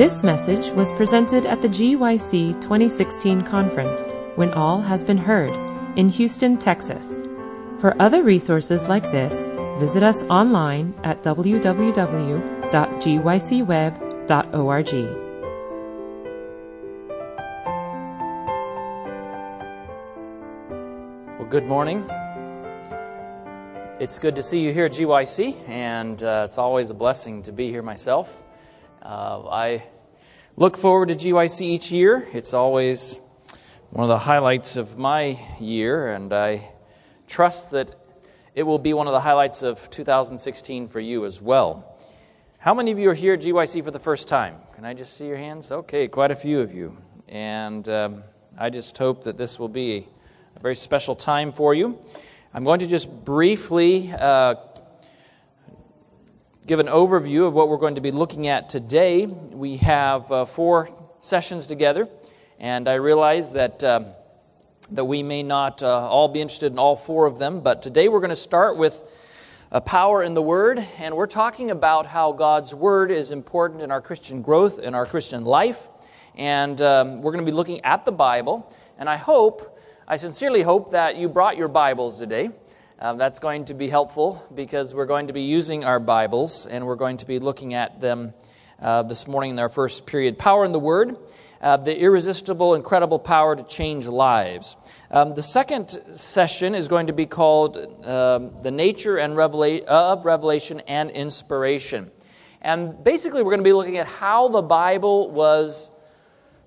This message was presented at the GYC 2016 conference, When All Has Been Heard, in Houston, Texas. For other resources like this, visit us online at www.gycweb.org. Well, good morning. It's good to see you here at GYC, and uh, it's always a blessing to be here myself. Uh, I look forward to GYC each year. It's always one of the highlights of my year, and I trust that it will be one of the highlights of 2016 for you as well. How many of you are here at GYC for the first time? Can I just see your hands? Okay, quite a few of you. And um, I just hope that this will be a very special time for you. I'm going to just briefly uh, give an overview of what we're going to be looking at today. We have uh, four sessions together, and I realize that, uh, that we may not uh, all be interested in all four of them, but today we're going to start with a power in the Word, and we're talking about how God's Word is important in our Christian growth, in our Christian life, and um, we're going to be looking at the Bible, and I hope, I sincerely hope that you brought your Bibles today. Um, that's going to be helpful because we're going to be using our Bibles and we're going to be looking at them uh, this morning in our first period. Power in the Word, uh, the irresistible, incredible power to change lives. Um, the second session is going to be called um, The Nature and Revela- of Revelation and Inspiration. And basically, we're going to be looking at how the Bible was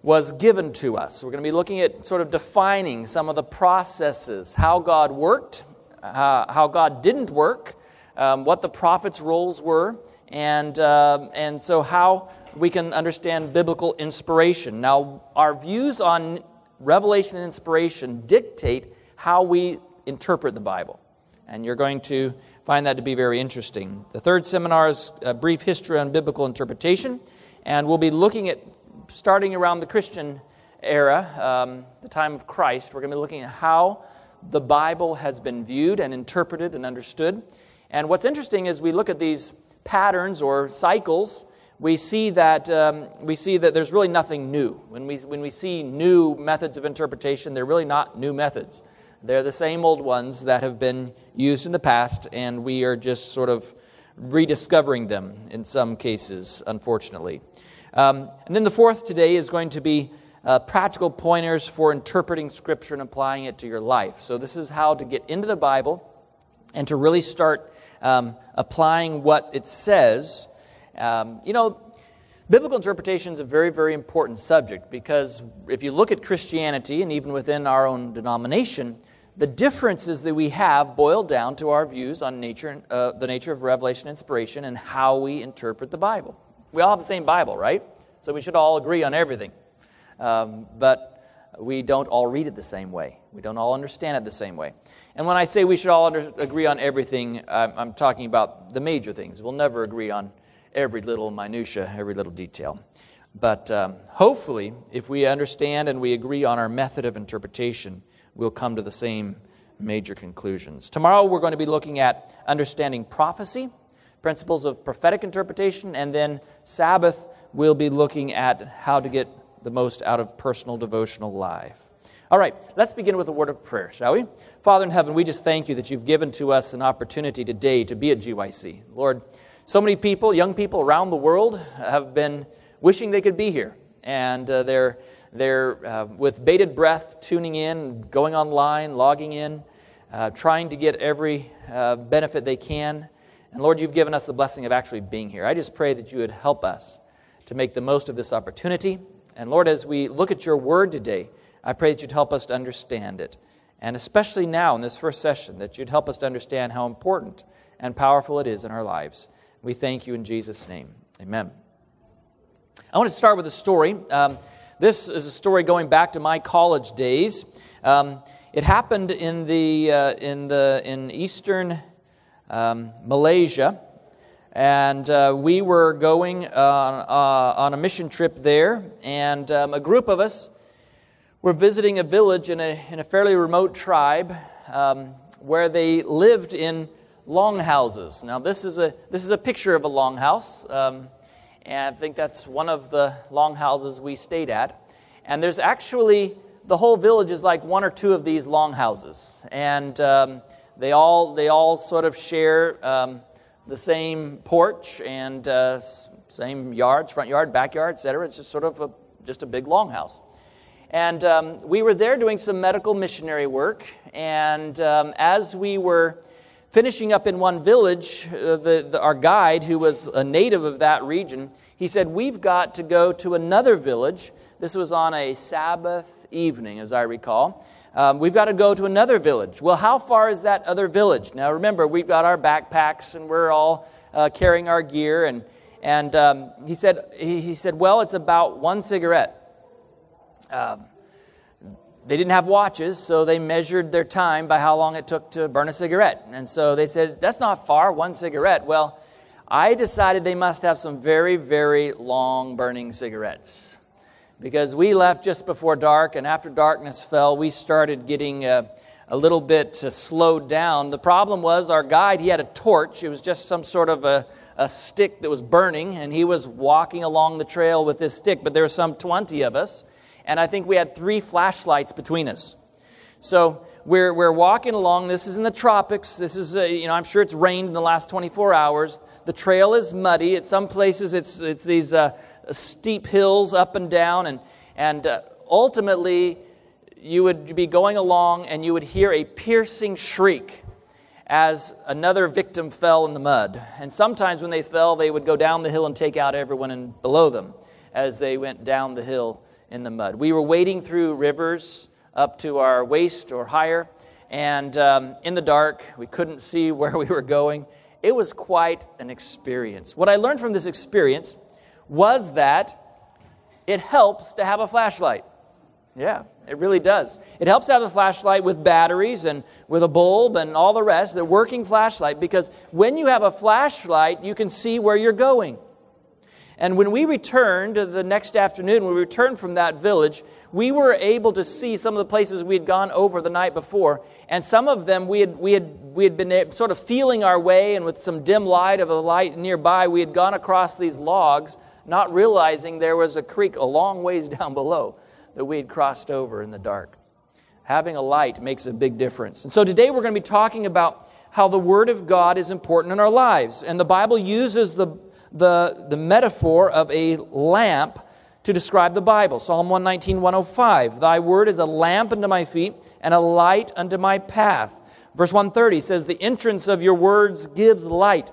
was given to us. We're going to be looking at sort of defining some of the processes, how God worked, uh, how God didn't work, um, what the prophets' roles were, and, uh, and so how we can understand biblical inspiration. Now, our views on revelation and inspiration dictate how we interpret the Bible. And you're going to find that to be very interesting. The third seminar is a brief history on biblical interpretation, and we'll be looking at starting around the Christian era, um, the time of Christ. We're going to be looking at how the Bible has been viewed and interpreted and understood. And what's interesting is we look at these patterns or cycles, we see that, um, we see that there's really nothing new. When we, when we see new methods of interpretation, they're really not new methods. They're the same old ones that have been used in the past, and we are just sort of rediscovering them in some cases, unfortunately. Um, and then the fourth today is going to be uh, practical pointers for interpreting Scripture and applying it to your life. So, this is how to get into the Bible and to really start um, applying what it says. Um, you know, biblical interpretation is a very, very important subject because if you look at Christianity and even within our own denomination, the differences that we have boil down to our views on nature, uh, the nature of revelation inspiration and how we interpret the Bible. We all have the same Bible, right? So we should all agree on everything. Um, but we don't all read it the same way. We don't all understand it the same way. And when I say we should all under, agree on everything, I'm, I'm, talking about the major things. We'll never agree on every little minutia, every little detail. But um, hopefully, if we understand and we agree on our method of interpretation, we'll come to the same major conclusions. Tomorrow, we're going to be looking at understanding prophecy, principles of prophetic interpretation, and then Sabbath, we'll be looking at how to get the most out of personal devotional life. All right, let's begin with a word of prayer, shall we? Father in heaven, we just thank you that you've given to us an opportunity today to be at GYC. Lord, so many people, young people around the world, have been wishing they could be here. And uh, they're, they're uh, with bated breath tuning in, going online, logging in, uh, trying to get every uh, benefit they can. And Lord, you've given us the blessing of actually being here. I just pray that you would help us to make the most of this opportunity. And Lord, as we look at your word today, I pray that you'd help us to understand it. And especially now in this first session, that you'd help us to understand how important and powerful it is in our lives. We thank you in Jesus' name. Amen. I want to start with a story. Um, this is a story going back to my college days. Um, it happened in, the, uh, in, the, in eastern um, Malaysia. And uh, we were going uh, on a mission trip there, and um, a group of us were visiting a village in a, in a fairly remote tribe um, where they lived in longhouses. Now, this is a, this is a picture of a longhouse, um, And I think that's one of the longhouses we stayed at. And there's actually, the whole village is like one or two of these longhouses. And um, they, all, they all sort of share um, the same porch and uh, same yards, front yard, backyard, etc. It's just sort of a, just a big longhouse. And um, we were there doing some medical missionary work. And um, as we were finishing up in one village, uh, the, the, our guide, who was a native of that region, he said, We've got to go to another village. This was on a Sabbath evening, as I recall. Um, we've got to go to another village. Well, how far is that other village? Now, remember, we've got our backpacks and we're all uh, carrying our gear. And, and um, he, said, he, he, said, Well, it's about one cigarette. Um, they didn't have watches, so they measured their time by how long it took to burn a cigarette. And so they said, That's not far, one cigarette. Well, I decided they must have some very, very long burning cigarettes. Because we left just before dark, and after darkness fell, we started getting uh, a little bit uh, slowed down. The problem was our guide, he had a torch. It was just some sort of a, a stick that was burning, and he was walking along the trail with this stick, but there were some 20 of us and I think we had three flashlights between us. So we're, we're walking along. This is in the tropics. This is, uh, you know, I'm sure it's rained in the last 24 hours. The trail is muddy. At some places, it's, it's these uh, steep hills up and down. And, and uh, ultimately, you would be going along and you would hear a piercing shriek as another victim fell in the mud. And sometimes when they fell, they would go down the hill and take out everyone in, below them as they went down the hill in the mud. We were wading through rivers up to our waist or higher, and um, in the dark, we couldn't see where we were going. It was quite an experience. What I learned from this experience was that it helps to have a flashlight. Yeah, it really does. It helps to have a flashlight with batteries and with a bulb and all the rest, the working flashlight, because when you have a flashlight, you can see where you're going. And when we returned the next afternoon, when we returned from that village, we were able to see some of the places we had gone over the night before. And some of them we had, we had, we had been sort of feeling our way, and with some dim light of a light nearby, we had gone across these logs, not realizing there was a creek a long ways down below that we had crossed over in the dark. Having a light makes a big difference. And so today we're going to be talking about how the Word of God is important in our lives. And the Bible uses the the, the metaphor of a lamp to describe the Bible. Psalm 119, 105. Thy word is a lamp unto my feet and a light unto my path. Verse 130 says, The entrance of your words gives light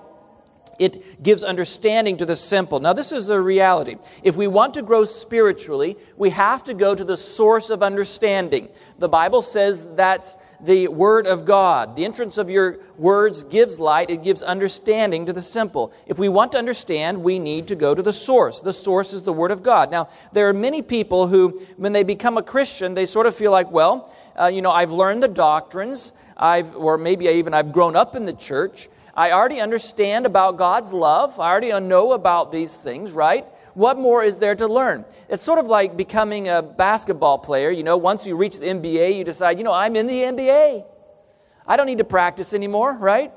it gives understanding to the simple. Now, this is a reality. If we want to grow spiritually, we have to go to the source of understanding. The Bible says that's the Word of God. The entrance of your words gives light, it gives understanding to the simple. If we want to understand, we need to go to the source. The source is the Word of God. Now, there are many people who, when they become a Christian, they sort of feel like, well, uh, you know, I've learned the doctrines, I've, or maybe even I've grown up in the church. I already understand about God's love. I already know about these things, right? What more is there to learn? It's sort of like becoming a basketball player. You know, once you reach the NBA, you decide, you know, I'm in the NBA. I don't need to practice anymore, right?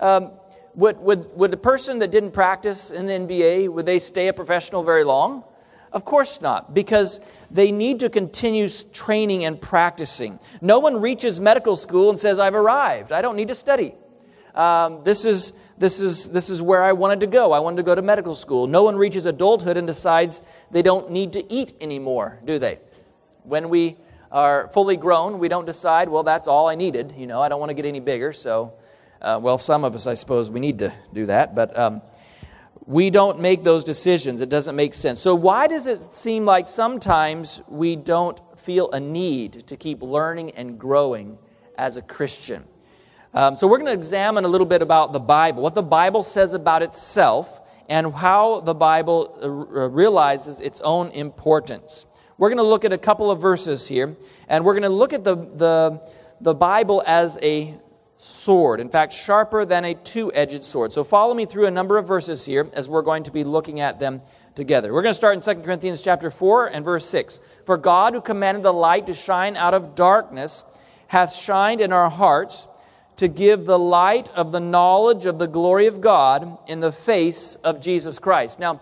Um, would, would, would the person that didn't practice in the NBA, would they stay a professional very long? Of course not, because they need to continue training and practicing. No one reaches medical school and says, I've arrived. I don't need to study um, this, is, this, is, this is where I wanted to go. I wanted to go to medical school. No one reaches adulthood and decides they don't need to eat anymore, do they? When we are fully grown, we don't decide, well, that's all I needed. You know, I don't want to get any bigger. So, uh, well, some of us, I suppose, we need to do that. But um, we don't make those decisions. It doesn't make sense. So, why does it seem like sometimes we don't feel a need to keep learning and growing as a Christian? Um, so, we're going to examine a little bit about the Bible, what the Bible says about itself, and how the Bible uh, realizes its own importance. We're going to look at a couple of verses here, and we're going to look at the, the, the Bible as a sword. In fact, sharper than a two edged sword. So, follow me through a number of verses here as we're going to be looking at them together. We're going to start in 2 Corinthians chapter 4 and verse 6. For God, who commanded the light to shine out of darkness, hath shined in our hearts to give the light of the knowledge of the glory of God in the face of Jesus Christ. Now,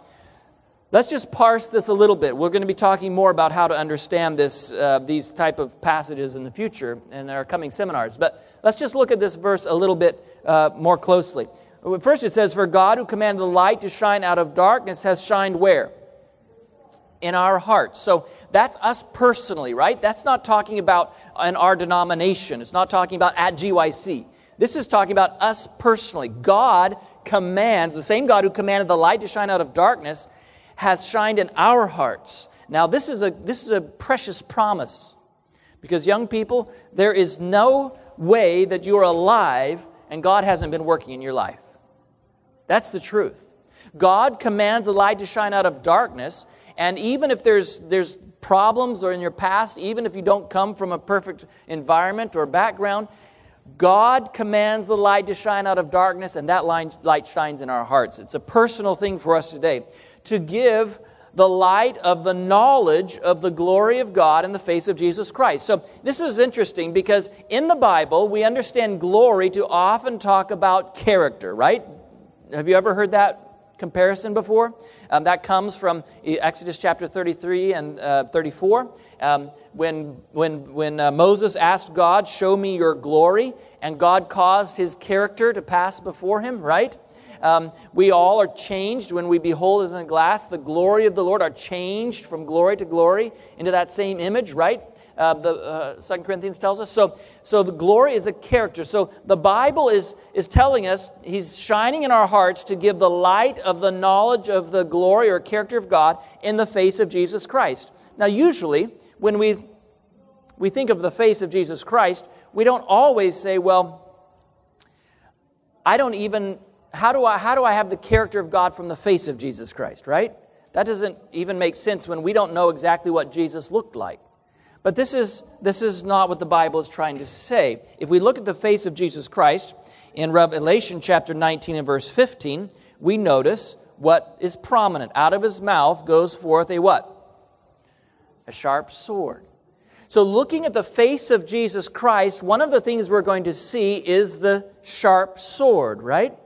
Let's just parse this a little bit. We're going to be talking more about how to understand this, uh, these type of passages in the future in our coming seminars. But let's just look at this verse a little bit uh, more closely. First, it says, "For God, who commanded the light to shine out of darkness, has shined where? In our hearts." So that's us personally, right? That's not talking about in our denomination. It's not talking about at GYC. This is talking about us personally. God commands the same God who commanded the light to shine out of darkness has shined in our hearts. Now, this is a, this is a precious promise because, young people, there is no way that you're alive and God hasn't been working in your life. That's the truth. God commands the light to shine out of darkness, and even if there's, there's problems or in your past, even if you don't come from a perfect environment or background, God commands the light to shine out of darkness, and that light shines in our hearts. It's a personal thing for us today to give the light of the knowledge of the glory of God in the face of Jesus Christ. So, this is interesting because in the Bible, we understand glory to often talk about character, right? Have you ever heard that comparison before? Um, that comes from Exodus chapter 33 and uh, 34. Um, when when, when uh, Moses asked God, Show me your glory, and God caused his character to pass before him, right? Um, we all are changed when we behold as in a glass the glory of the Lord, are changed from glory to glory into that same image, right? Uh, the uh, Second Corinthians tells us. So, so the glory is a character. So the Bible is is telling us He's shining in our hearts to give the light of the knowledge of the glory or character of God in the face of Jesus Christ. Now, usually when we we think of the face of Jesus Christ, we don't always say, "Well, I don't even how do I how do I have the character of God from the face of Jesus Christ, right? That doesn't even make sense when we don't know exactly what Jesus looked like. But this is this is not what the Bible is trying to say. If we look at the face of Jesus Christ in Revelation chapter 19 and verse 15, we notice what is prominent. Out of his mouth goes forth a what? A sharp sword. So, looking at the face of Jesus Christ, one of the things we're going to see is the sharp sword, right?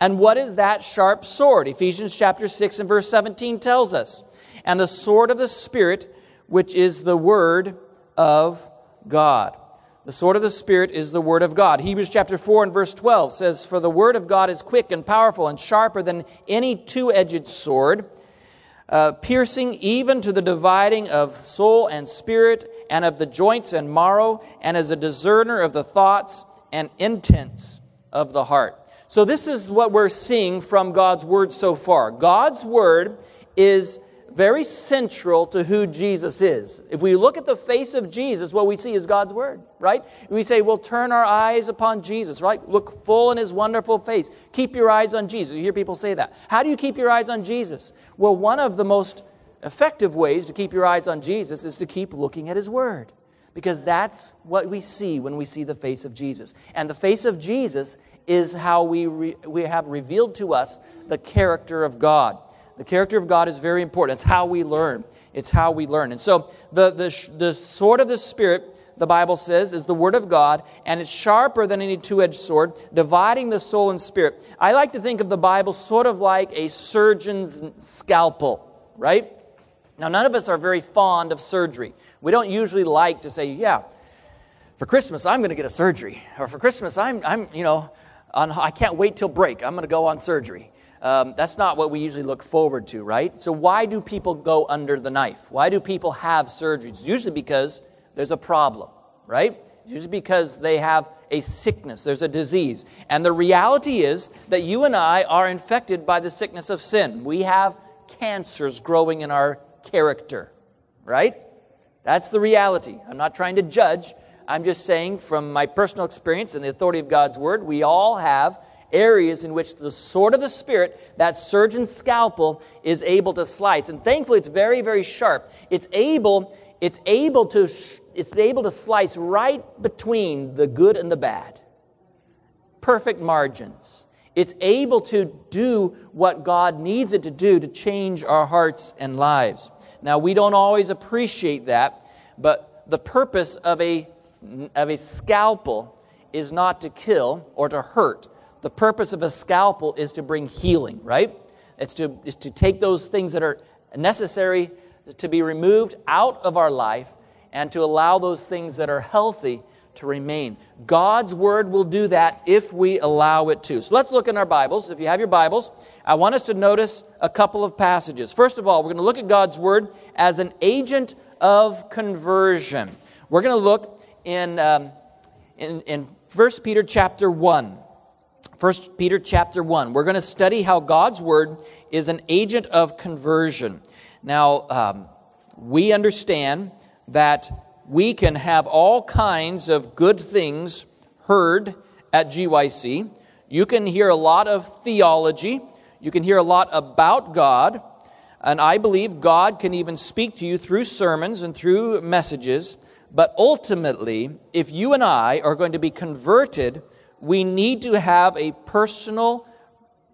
And what is that sharp sword? Ephesians chapter 6 and verse 17 tells us. And the sword of the Spirit, which is the word of God. The sword of the Spirit is the word of God. Hebrews chapter 4 and verse 12 says, For the word of God is quick and powerful and sharper than any two edged sword, uh, piercing even to the dividing of soul and spirit and of the joints and marrow, and as a discerner of the thoughts and intents of the heart. So, this is what we're seeing from God's Word so far. God's Word is very central to who Jesus is. If we look at the face of Jesus, what we see is God's Word, right? We say, we'll turn our eyes upon Jesus, right? Look full in His wonderful face. Keep your eyes on Jesus. You hear people say that. How do you keep your eyes on Jesus? Well, one of the most effective ways to keep your eyes on Jesus is to keep looking at His Word. Because that's what we see when we see the face of Jesus. And the face of Jesus is how we, re, we have revealed to us the character of God. The character of God is very important. It's how we learn. It's how we learn. And so the, the, the sword of the Spirit, the Bible says, is the Word of God, and it's sharper than any two edged sword, dividing the soul and spirit. I like to think of the Bible sort of like a surgeon's scalpel, right? Now, none of us are very fond of surgery. We don't usually like to say, yeah, for Christmas, I'm going to get a surgery. Or for Christmas, I'm, I'm you know, on, I can't wait till break. I'm going to go on surgery. Um, that's not what we usually look forward to, right? So, why do people go under the knife? Why do people have surgeries? Usually because there's a problem, right? Usually because they have a sickness, there's a disease. And the reality is that you and I are infected by the sickness of sin. We have cancers growing in our character, right? That's the reality. I'm not trying to judge, I'm just saying from my personal experience and the authority of God's word, we all have areas in which the sword of the Spirit, that surgeon's scalpel, is able to slice. And thankfully, it's very, very sharp. It's able, it's able to, it's able to slice right between the good and the bad. Perfect margins. It's able to do what God needs it to do to change our hearts and lives. Now, we don't always appreciate that, but the purpose of a of a scalpel is not to kill or to hurt. The purpose of a scalpel is to bring healing, right? It's to, is to take those things that are necessary to be removed out of our life and to allow those things that are healthy to remain. God's word will do that if we allow it to. So let's look in our Bibles. If you have your Bibles, I want us to notice a couple of passages. First of all, we're going to look at God's word as an agent of conversion. We're going to look in, um, in, in 1 Peter chapter 1. 1 Peter chapter 1. We're going to study how God's word is an agent of conversion. Now, um, we understand that we can have all kinds of good things heard at GYC. You can hear a lot of theology. You can hear a lot about God. And I believe God can even speak to you through sermons and through messages. But ultimately, if you and I are going to be converted, we need to have a personal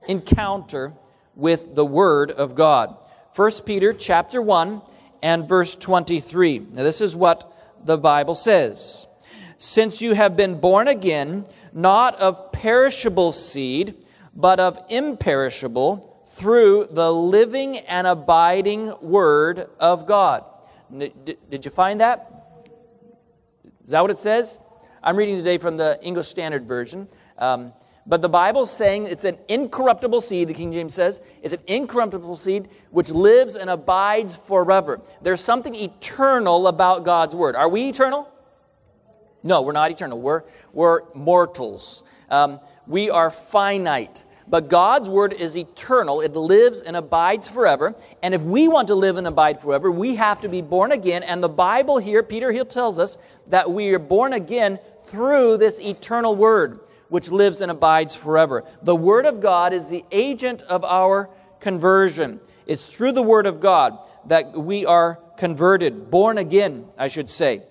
encounter with the Word of God. 1 Peter chapter 1 and verse 23. Now, this is what the Bible says. Since you have been born again, not of perishable seed, but of imperishable, through the living and abiding Word of God. Did you find that? Is that what it says? I'm reading today from the English Standard Version. Um, but the Bible's saying it's an incorruptible seed, the King James says. It's an incorruptible seed which lives and abides forever. There's something eternal about God's Word. Are we eternal? No, we're not eternal. We're, we're mortals. Um, we are finite. But God's Word is eternal. It lives and abides forever. And if we want to live and abide forever, we have to be born again. And the Bible here, Peter here tells us that we are born again through this eternal Word which lives and abides forever. The Word of God is the agent of our conversion. It's through the Word of God that we are converted, born again, I should say.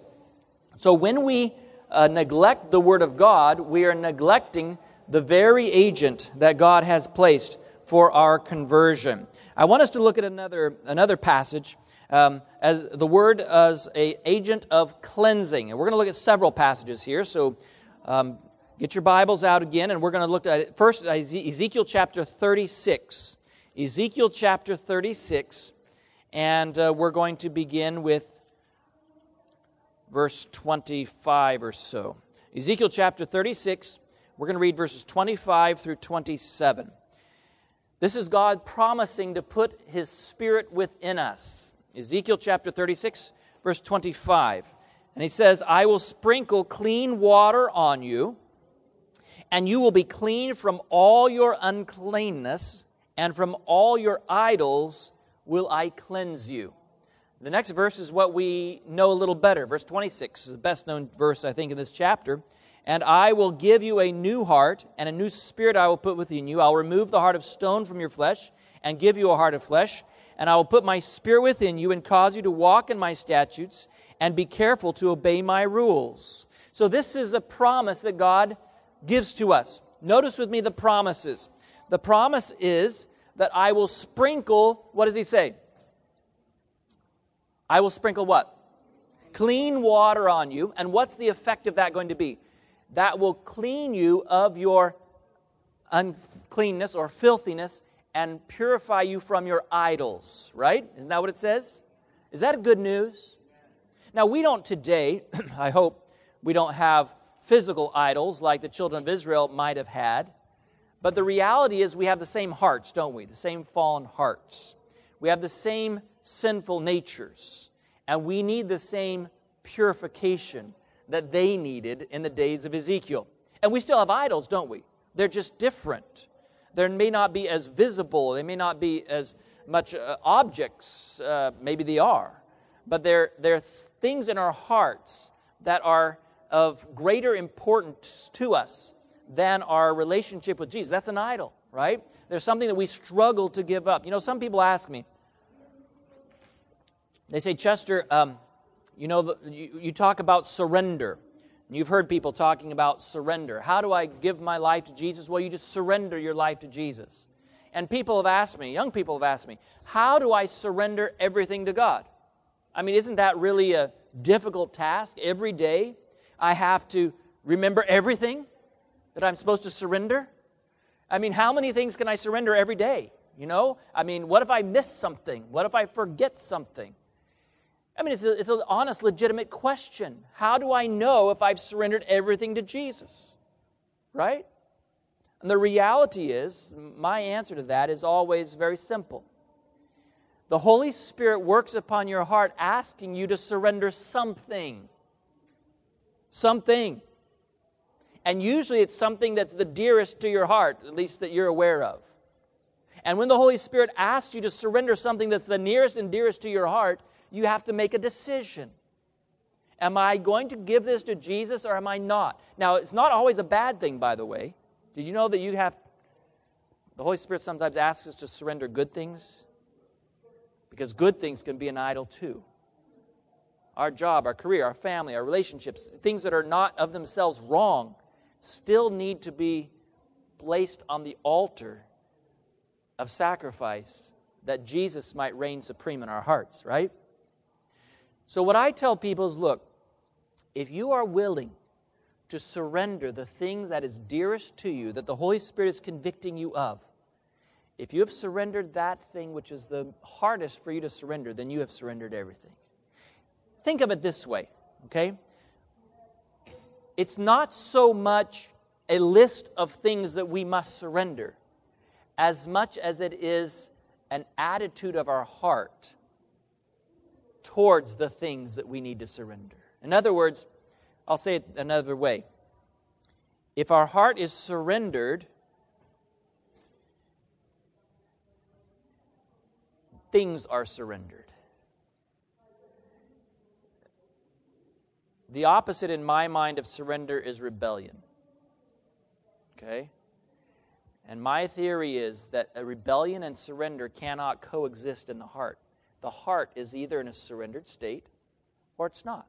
So when we uh, neglect the Word of God, we are neglecting the very agent that God has placed for our conversion. I want us to look at another, another passage um, as the Word as a agent of cleansing. And we're going to look at several passages here, so um, Get your Bibles out again, and we're going to look at it first Ezekiel chapter 36. Ezekiel chapter 36, and uh, we're going to begin with verse 25 or so. Ezekiel chapter 36, we're going to read verses 25 through 27. This is God promising to put his spirit within us. Ezekiel chapter 36, verse 25. And he says, I will sprinkle clean water on you and you will be clean from all your uncleanness, and from all your idols will I cleanse you. The next verse is what we know a little better. Verse 26 is the best known verse, I think, in this chapter. And I will give you a new heart, and a new spirit I will put within you. I'll remove the heart of stone from your flesh, and give you a heart of flesh. And I will put my spirit within you, and cause you to walk in my statutes, and be careful to obey my rules. So, this is a promise that God gives to us. Notice with me the promises. The promise is that I will sprinkle, what does he say? I will sprinkle what? Clean water on you. And what's the effect of that going to be? That will clean you of your uncleanness or filthiness and purify you from your idols, right? Isn't that what it says? Is that good news? Now, we don't today, I hope, we don't have physical idols like the children of Israel might have had. But the reality is, we have the same hearts, don't we? The same fallen hearts. We have the same sinful natures. And we need the same purification that they needed in the days of Ezekiel. And we still have idols, don't we? They're just different. They may not be as visible, they may not be as much uh, objects, uh, maybe they are. But they're, they're things in our hearts that are of greater importance to us than our relationship with Jesus. That's an idol, right? There's something that we struggle to give up. You know, some people ask me, they say, Chester, um, you know, you, you talk about surrender. You've heard people talking about surrender. How do I give my life to Jesus? Well, you just surrender your life to Jesus. And people have asked me, young people have asked me, how do I surrender everything to God? I mean, isn't that really a difficult task every day? I have to remember everything that I'm supposed to surrender? I mean, how many things can I surrender every day? You know? I mean, what if I miss something? What if I forget something? I mean, it's, a, it's an honest, legitimate question. How do I know if I've surrendered everything to Jesus? Right? And the reality is, my answer to that is always very simple. The Holy Spirit works upon your heart asking you to surrender something. Something. And usually it's something that's the dearest to your heart, at least that you're aware of. And when the Holy Spirit asks you to surrender something that's the nearest and dearest to your heart, you have to make a decision. Am I going to give this to Jesus or am I not? Now, it's not always a bad thing, by the way. Did you know that you have, the Holy Spirit sometimes asks us to surrender good things? Because good things can be an idol too. Our job, our career, our family, our relationships, things that are not of themselves wrong, still need to be placed on the altar of sacrifice that Jesus might reign supreme in our hearts, right? So, what I tell people is look, if you are willing to surrender the thing that is dearest to you, that the Holy Spirit is convicting you of, if you have surrendered that thing which is the hardest for you to surrender, then you have surrendered everything. Think of it this way, okay? It's not so much a list of things that we must surrender as much as it is an attitude of our heart towards the things that we need to surrender. In other words, I'll say it another way. If our heart is surrendered, things are surrendered. The opposite in my mind of surrender is rebellion. Okay? And my theory is that a rebellion and surrender cannot coexist in the heart. The heart is either in a surrendered state or it's not.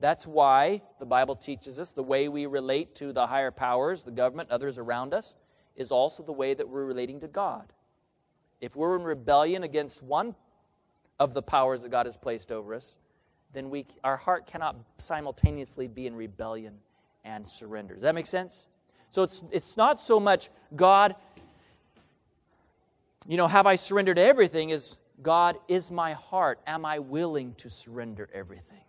That's why the Bible teaches us the way we relate to the higher powers, the government, others around us, is also the way that we're relating to God. If we're in rebellion against one of the powers that God has placed over us, then we, our heart cannot simultaneously be in rebellion and surrender. Does that make sense? So it's, it's not so much God, you know, have I surrendered everything? Is God, is my heart, am I willing to surrender everything?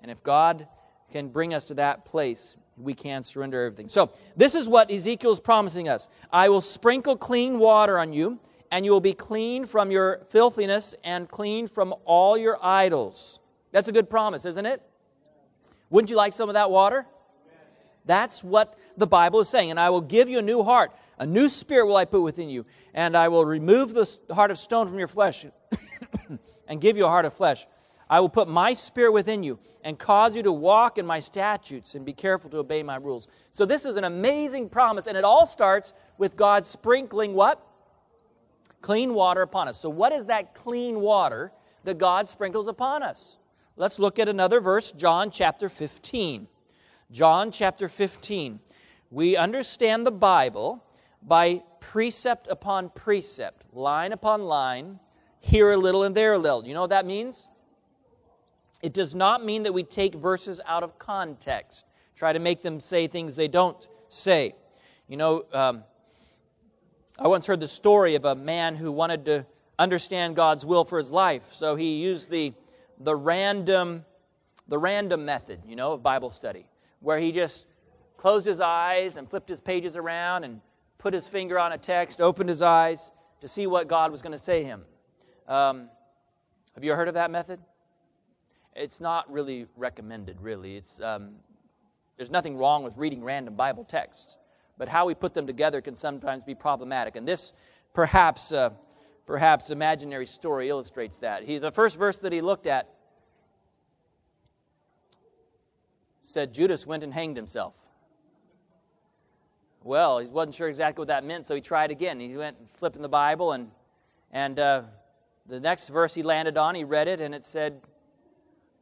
And if God can bring us to that place, we can surrender everything. So, this is what Ezekiel is promising us I will sprinkle clean water on you, and you will be clean from your filthiness and clean from all your idols. That's a good promise, isn't it? Wouldn't you like some of that water? That's what the Bible is saying. And I will give you a new heart, a new spirit will I put within you, and I will remove the heart of stone from your flesh and give you a heart of flesh. I will put my spirit within you and cause you to walk in my statutes and be careful to obey my rules. So this is an amazing promise, and it all starts with God sprinkling what? Clean water upon us. So, what is that clean water that God sprinkles upon us? Let's look at another verse, John chapter 15. John chapter 15. We understand the Bible by precept upon precept, line upon line, here a little and there a little. You know what that means? It does not mean that we take verses out of context, try to make them say things they don't say. You know, um, I once heard the story of a man who wanted to understand God's will for his life, so he used the, the random the random method, you know, of Bible study, where he just closed his eyes and flipped his pages around and put his finger on a text, opened his eyes to see what God was going to say him. Um, have you heard of that method? It's not really recommended, really. It's, um, there's nothing wrong with reading random Bible texts, but how we put them together can sometimes be problematic. And this, perhaps, uh, perhaps imaginary story illustrates that. He, the first verse that he looked at said Judas went and hanged himself. Well, he wasn't sure exactly what that meant, so he tried again. He went flipping the Bible, and, and uh, the next verse he landed on, he read it, and it said,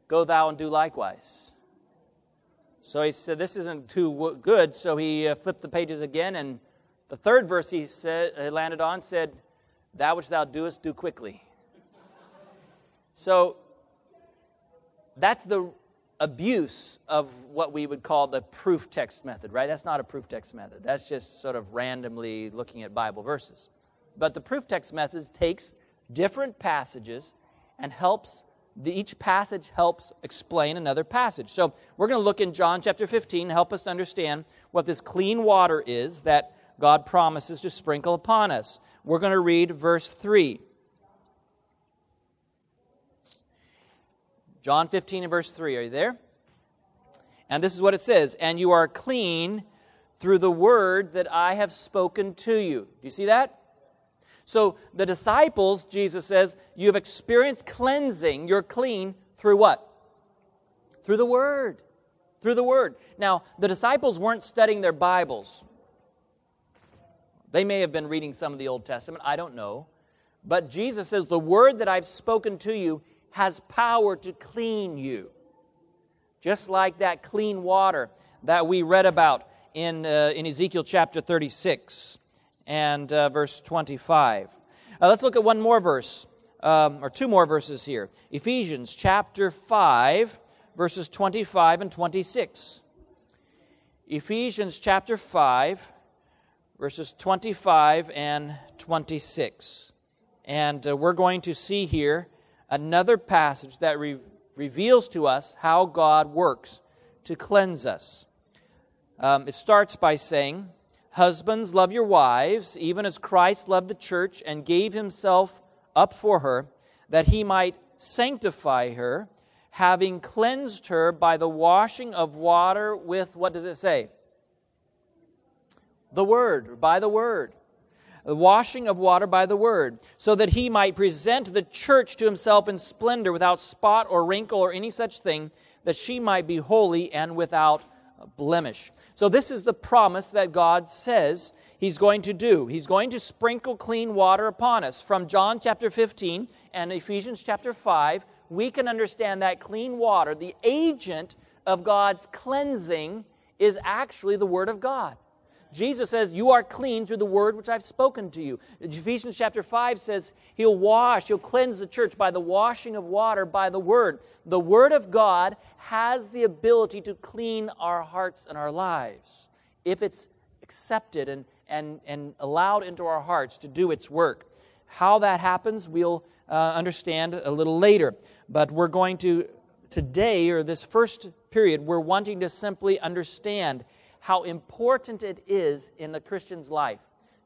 Go thou and do likewise. So he said, This isn't too good, so he uh, flipped the pages again, and the third verse he said, he landed on said, That which thou doest, do quickly. So that's the abuse of what we would call the proof text method, right? That's not a proof text method. That's just sort of randomly looking at Bible verses. but the proof text method takes different passages and helps the, each passage helps explain another passage. So we're going to look in John chapter 15, help us understand what this clean water is that God promises to sprinkle upon us. We're going to read verse 3. John 15 and verse 3. Are you there? And this is what it says And you are clean through the word that I have spoken to you. Do you see that? So the disciples, Jesus says, you have experienced cleansing. You're clean through what? Through the word. Through the word. Now, the disciples weren't studying their Bibles. They may have been reading some of the Old Testament. I don't know. But Jesus says, the word that I've spoken to you has power to clean you. Just like that clean water that we read about in, uh, in Ezekiel chapter 36 and uh, verse 25. Uh, let's look at one more verse, um, or two more verses here. Ephesians chapter 5, verses 25 and 26. Ephesians chapter 5, verses 25 and 26. And uh, we're going to see here another passage that re- reveals to us how God works to cleanse us. Um, it starts by saying, Husbands, love your wives, even as Christ loved the church and gave himself up for her, that he might sanctify her, having cleansed her by the washing of water with, what does it say? The Word, by the Word. The washing of water by the Word, so that he might present the church to himself in splendor, without spot or wrinkle or any such thing, that she might be holy and without blemish. So, this is the promise that God says He's going to do. He's going to sprinkle clean water upon us. From John chapter 15 and Ephesians chapter 5, we can understand that clean water, the agent of God's cleansing, is actually the Word of God. Jesus says, You are clean through the word which I've spoken to you. Ephesians chapter 5 says, He'll wash, He'll cleanse the church by the washing of water by the word. The word of God has the ability to clean our hearts and our lives if it's accepted and, and, and allowed into our hearts to do its work. How that happens, we'll uh, understand a little later. But we're going to, today, or this first period, we're wanting to simply understand how important it is in the Christian's life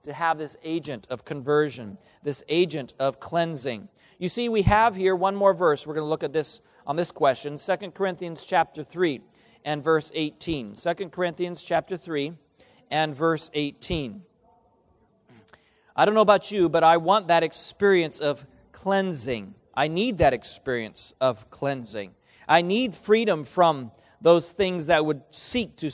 to have this agent of conversion, this agent of cleansing. You see, we have here one more verse. We're going to look at this on this question, 2 Corinthians chapter 3 and verse 18. 2 Corinthians chapter 3 and verse 18. I don't know about you, but I want that experience of cleansing. I need that experience of cleansing. I need freedom from those things that would seek to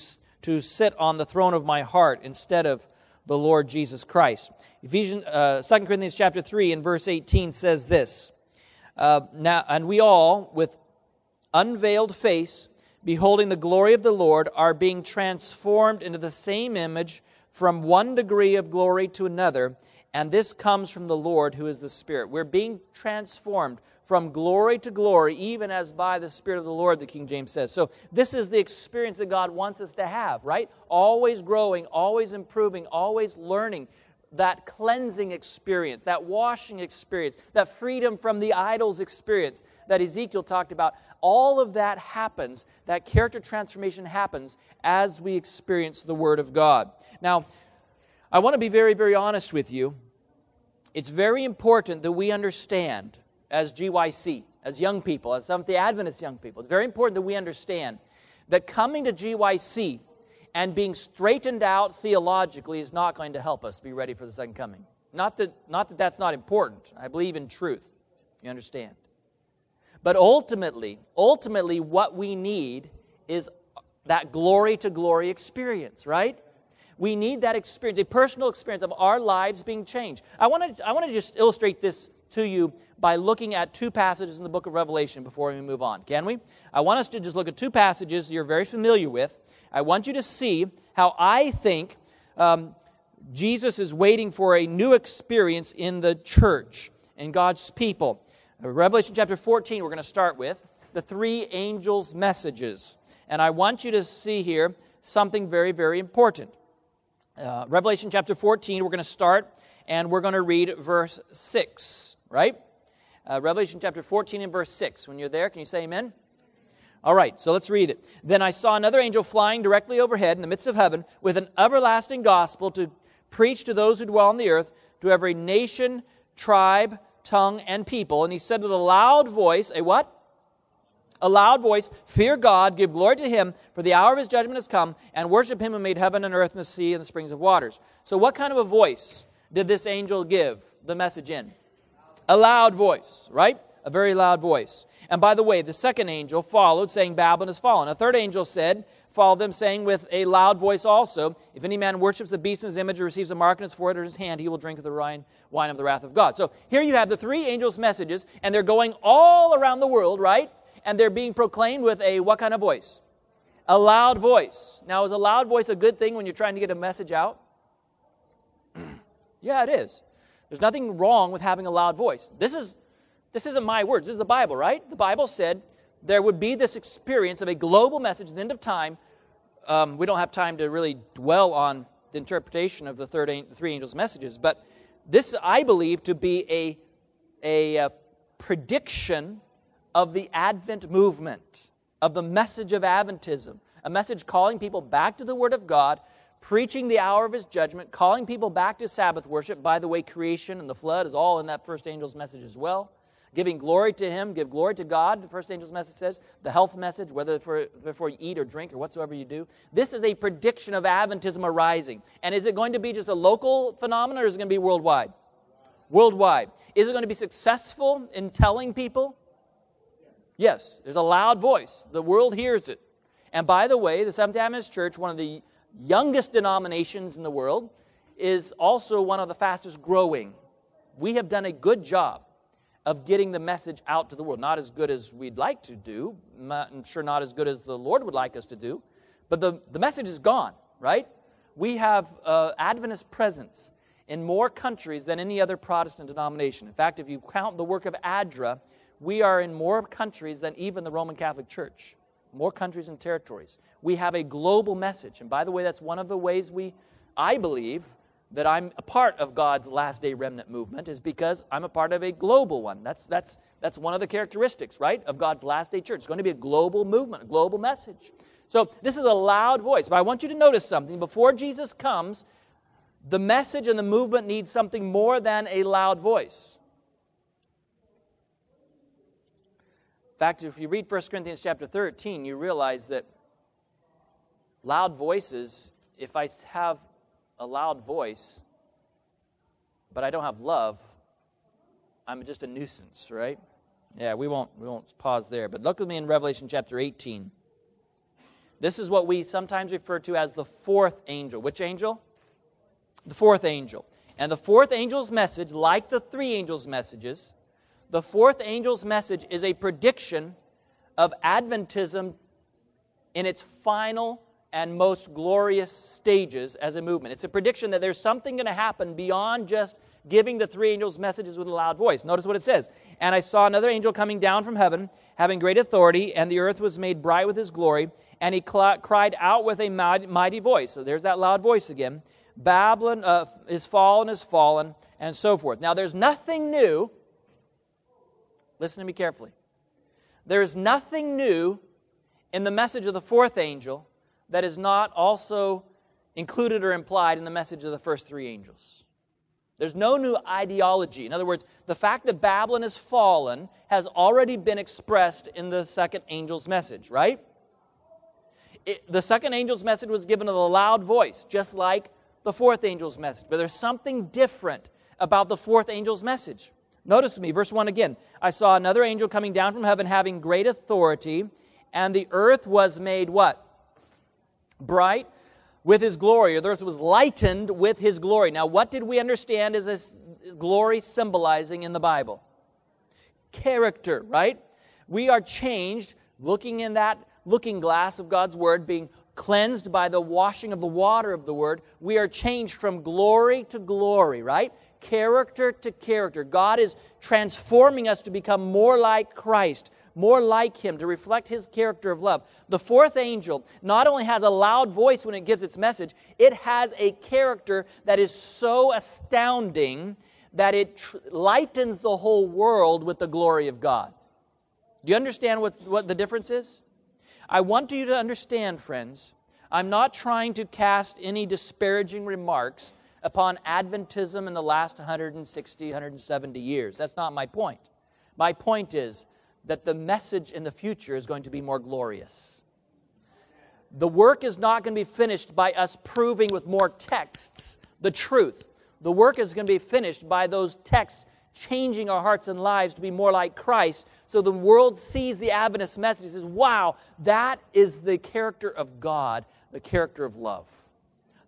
to sit on the throne of my heart instead of the Lord Jesus Christ. Ephesians, uh, 2 Corinthians chapter 3 and verse 18 says this, uh, now, and we all, with unveiled face, beholding the glory of the Lord, are being transformed into the same image from one degree of glory to another, and this comes from the Lord who is the Spirit. We're being transformed from glory to glory, even as by the Spirit of the Lord, the King James says. So, this is the experience that God wants us to have, right? Always growing, always improving, always learning. That cleansing experience, that washing experience, that freedom from the idols experience that Ezekiel talked about, all of that happens, that character transformation happens as we experience the Word of God. Now, I want to be very, very honest with you. It's very important that we understand as GYC, as young people, as Seventh day Adventist young people, it's very important that we understand that coming to GYC and being straightened out theologically is not going to help us be ready for the second coming. Not that, not that that's not important. I believe in truth. You understand? But ultimately, ultimately, what we need is that glory to glory experience, right? We need that experience, a personal experience of our lives being changed. I want to, I want to just illustrate this to you by looking at two passages in the book of Revelation before we move on. Can we? I want us to just look at two passages you're very familiar with. I want you to see how I think um, Jesus is waiting for a new experience in the church, in God's people. Revelation chapter 14, we're going to start with the three angels' messages. And I want you to see here something very, very important. Uh, Revelation chapter 14, we're going to start and we're going to read verse 6, right? Uh, Revelation chapter 14 and verse 6. When you're there, can you say amen? All right, so let's read it. Then I saw another angel flying directly overhead in the midst of heaven with an everlasting gospel to preach to those who dwell on the earth, to every nation, tribe, tongue, and people. And he said with a loud voice, A what? A loud voice, Fear God, give glory to him, for the hour of his judgment has come, and worship him who made heaven and earth and the sea and the springs of waters. So, what kind of a voice did this angel give the message in? A loud voice, right? A very loud voice. And by the way, the second angel followed, saying, Babylon has fallen. A third angel said, Follow them, saying with a loud voice also, If any man worships the beast in his image or receives a mark in his forehead or his hand, he will drink of the wine, wine of the wrath of God. So here you have the three angels' messages, and they're going all around the world, right? And they're being proclaimed with a what kind of voice? A loud voice. Now, is a loud voice a good thing when you're trying to get a message out? yeah, it is. There's nothing wrong with having a loud voice. This is this isn't my words, this is the Bible, right? The Bible said there would be this experience of a global message at the end of time. Um, we don't have time to really dwell on the interpretation of the third, the three angels' messages, but this I believe to be a, a, uh, prediction of the Advent movement, of the message of Adventism, a message calling people back to the Word of God, preaching the hour of His judgment, calling people back to Sabbath worship. By the way, creation and the flood is all in that first angel's message as well giving glory to Him, give glory to God. The first angel's message says, the health message, whether for, before you eat or drink or whatsoever you do. This is a prediction of Adventism arising. And is it going to be just a local phenomenon or is it going to be worldwide? Worldwide. Is it going to be successful in telling people? Yes, there's a loud voice. The world hears it. And by the way, the Seventh Adventist Church, one of the youngest denominations in the world, is also one of the fastest growing. We have done a good job of getting the message out to the world. Not as good as we'd like to do, I'm sure not as good as the Lord would like us to do, but the, the message is gone, right? We have uh, Adventist presence in more countries than any other Protestant denomination. In fact, if you count the work of ADRA, we are in more countries than even the Roman Catholic Church, more countries and territories. We have a global message. And by the way, that's one of the ways we, I believe, that I'm a part of God's last day remnant movement is because I'm a part of a global one. That's, that's, that's one of the characteristics, right, of God's last day church. It's going to be a global movement, a global message. So this is a loud voice. But I want you to notice something. Before Jesus comes, the message and the movement needs something more than a loud voice. In fact, if you read 1 Corinthians chapter 13, you realize that loud voices, if I have a loud voice, but I don't have love, I'm just a nuisance, right? Yeah, we won't we won't pause there. But look with me in Revelation chapter 18. This is what we sometimes refer to as the fourth angel. Which angel? The fourth angel. And the fourth angel's message, like the three angels' messages, the fourth angel's message is a prediction of Adventism in its final and most glorious stages as a movement. It's a prediction that there's something going to happen beyond just giving the three angels messages with a loud voice. Notice what it says. And I saw another angel coming down from heaven, having great authority, and the earth was made bright with his glory. And he cl- cried out with a mighty voice. So there's that loud voice again. Babylon uh, is fallen, is fallen, and so forth. Now, there's nothing new. Listen to me carefully. There is nothing new in the message of the fourth angel that is not also included or implied in the message of the first three angels. There's no new ideology. In other words, the fact that Babylon is fallen has already been expressed in the second angel's message, right? It, the second angel's message was given with a loud voice, just like the fourth angel's message. But there's something different about the fourth angel's message. Notice me, verse 1 again. I saw another angel coming down from heaven having great authority, and the earth was made what? bright with his glory, or the earth was lightened with his glory. Now, what did we understand as this glory symbolizing in the Bible? Character, right? We are changed looking in that looking glass of God's word, being cleansed by the washing of the water of the word. We are changed from glory to glory, right? Character to character. God is transforming us to become more like Christ more like him, to reflect his character of love. The fourth angel not only has a loud voice when it gives its message, it has a character that is so astounding that it tr- lightens the whole world with the glory of God. Do you understand what, what the difference is? I want you to understand, friends, I'm not trying to cast any disparaging remarks upon Adventism in the last 160, 170 years. That's not my point. My point is that the message in the future is going to be more glorious. The work is not going to be finished by us proving with more texts the truth. The work is going to be finished by those texts changing our hearts and lives to be more like Christ. So the world sees the Adventist message and says, wow, that is the character of God, the character of love.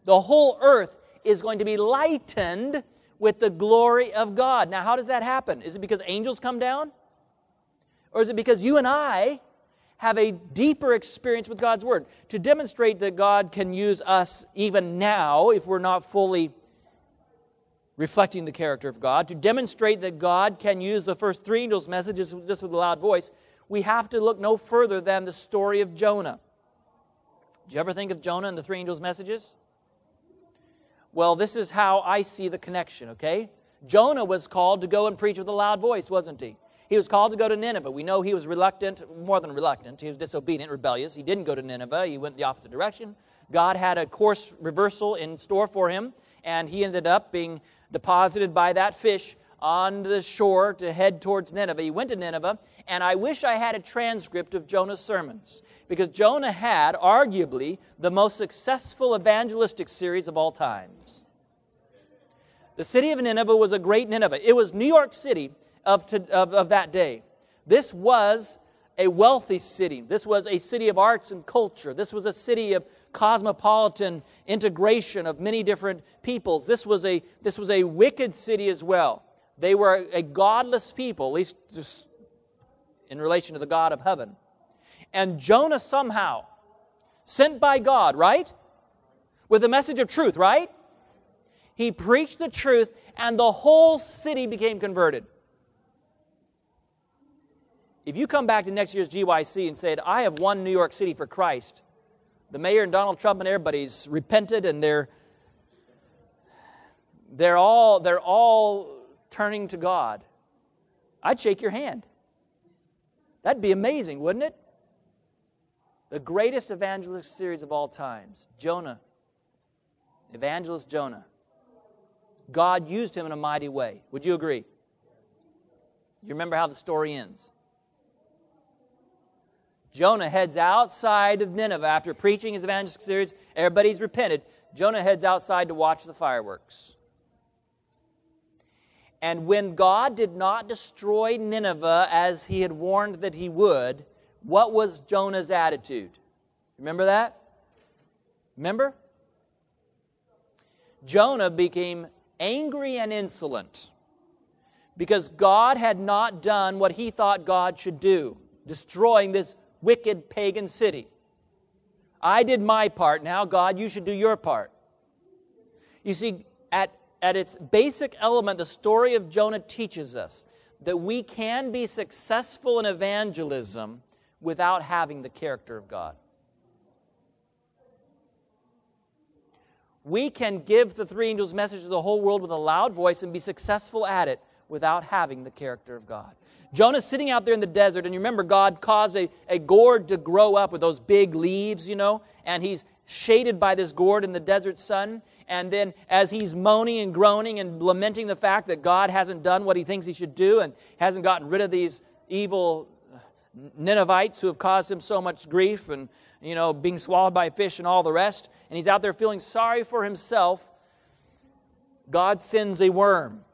The whole earth is going to be lightened with the glory of God. Now, how does that happen? Is it because angels come down? Or is it because you and I have a deeper experience with God's Word? To demonstrate that God can use us even now, if we're not fully reflecting the character of God, to demonstrate that God can use the first three angels' messages just with a loud voice, we have to look no further than the story of Jonah. Did you ever think of Jonah and the three angels' messages? Well, this is how I see the connection, okay? Jonah was called to go and preach with a loud voice, wasn't he? He was called to go to Nineveh. We know he was reluctant, more than reluctant. He was disobedient, rebellious. He didn't go to Nineveh, he went the opposite direction. God had a course reversal in store for him, and he ended up being deposited by that fish on the shore to head towards Nineveh. He went to Nineveh, and I wish I had a transcript of Jonah's sermons because Jonah had arguably the most successful evangelistic series of all times. The city of Nineveh was a great Nineveh. It was New York City of, to, of, of that day. This was a wealthy city. This was a city of arts and culture. This was a city of cosmopolitan integration of many different peoples. This was a, this was a wicked city as well. They were a godless people, at least just in relation to the God of heaven. And Jonah somehow, sent by God, right? With the message of truth, right? He preached the truth, and the whole city became converted. If you come back to next year's GYC and said, I have won New York City for Christ, the mayor and Donald Trump and everybody's repented and they're they're all they're all turning to God. I'd shake your hand. That'd be amazing, wouldn't it? The greatest evangelist series of all times, Jonah. Evangelist Jonah. God used him in a mighty way. Would you agree? You remember how the story ends. Jonah heads outside of Nineveh after preaching his evangelistic series. Everybody's repented. Jonah heads outside to watch the fireworks. And when God did not destroy Nineveh as he had warned that he would, what was Jonah's attitude? Remember that? Remember? Jonah became angry and insolent because God had not done what he thought God should do, destroying this wicked pagan city. I did my part. Now, God, you should do your part. You see, at, at its basic element, the story of Jonah teaches us that we can be successful in evangelism without having the character of God. We can give the three angels' message to the whole world with a loud voice and be successful at it without having the character of God. Jonah's sitting out there in the desert, and you remember God caused a, a gourd to grow up with those big leaves, you know, and he's shaded by this gourd in the desert sun. And then, as he's moaning and groaning and lamenting the fact that God hasn't done what he thinks he should do and hasn't gotten rid of these evil Ninevites who have caused him so much grief and, you know, being swallowed by fish and all the rest, and he's out there feeling sorry for himself, God sends a worm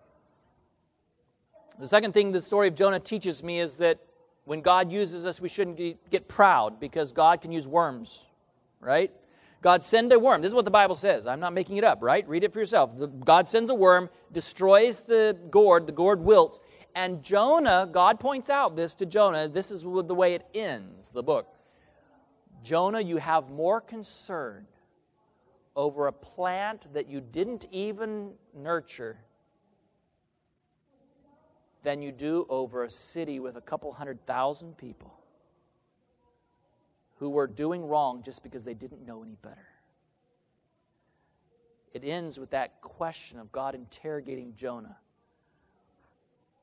the second thing the story of Jonah teaches me is that when God uses us, we shouldn't get proud because God can use worms, right? God send a worm. This is what the Bible says. I'm not making it up, right? Read it for yourself. God sends a worm, destroys the gourd, the gourd wilts, and Jonah, God points out this to Jonah. This is the way it ends, the book. Jonah, you have more concern over a plant that you didn't even nurture than you do over a city with a couple hundred thousand people who were doing wrong just because they didn't know any better. It ends with that question of God interrogating Jonah.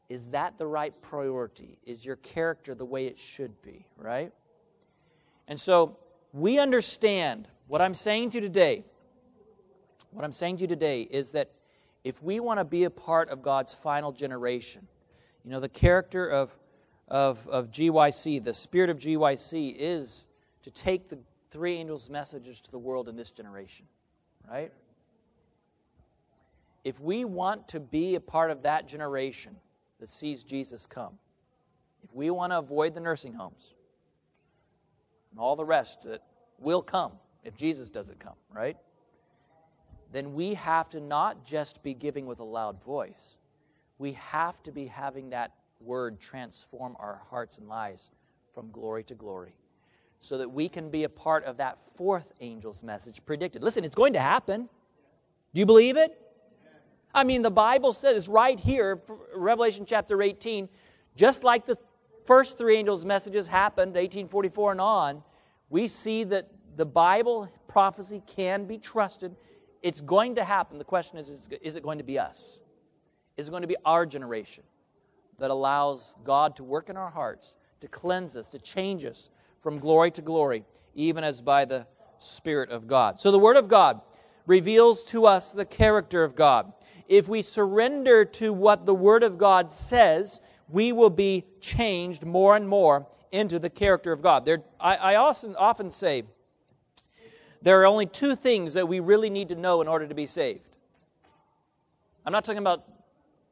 Is that the right priority? Is your character the way it should be, right? And so we understand what I'm saying to you today. What I'm saying to you today is that if we want to be a part of God's final generation, you know, the character of, of, of GYC, the spirit of GYC, is to take the three angels' messages to the world in this generation, right? If we want to be a part of that generation that sees Jesus come, if we want to avoid the nursing homes and all the rest that will come if Jesus doesn't come, right? Then we have to not just be giving with a loud voice, we have to be having that word transform our hearts and lives from glory to glory so that we can be a part of that fourth angel's message predicted. Listen, it's going to happen. Do you believe it? I mean, the Bible says right here, Revelation chapter 18, just like the first three angels' messages happened, 1844 and on, we see that the Bible prophecy can be trusted. It's going to happen. The question is is it going to be us? Is it going to be our generation that allows God to work in our hearts, to cleanse us, to change us from glory to glory, even as by the Spirit of God? So the Word of God reveals to us the character of God. If we surrender to what the Word of God says, we will be changed more and more into the character of God. There, I, I often, often say there are only two things that we really need to know in order to be saved. I'm not talking about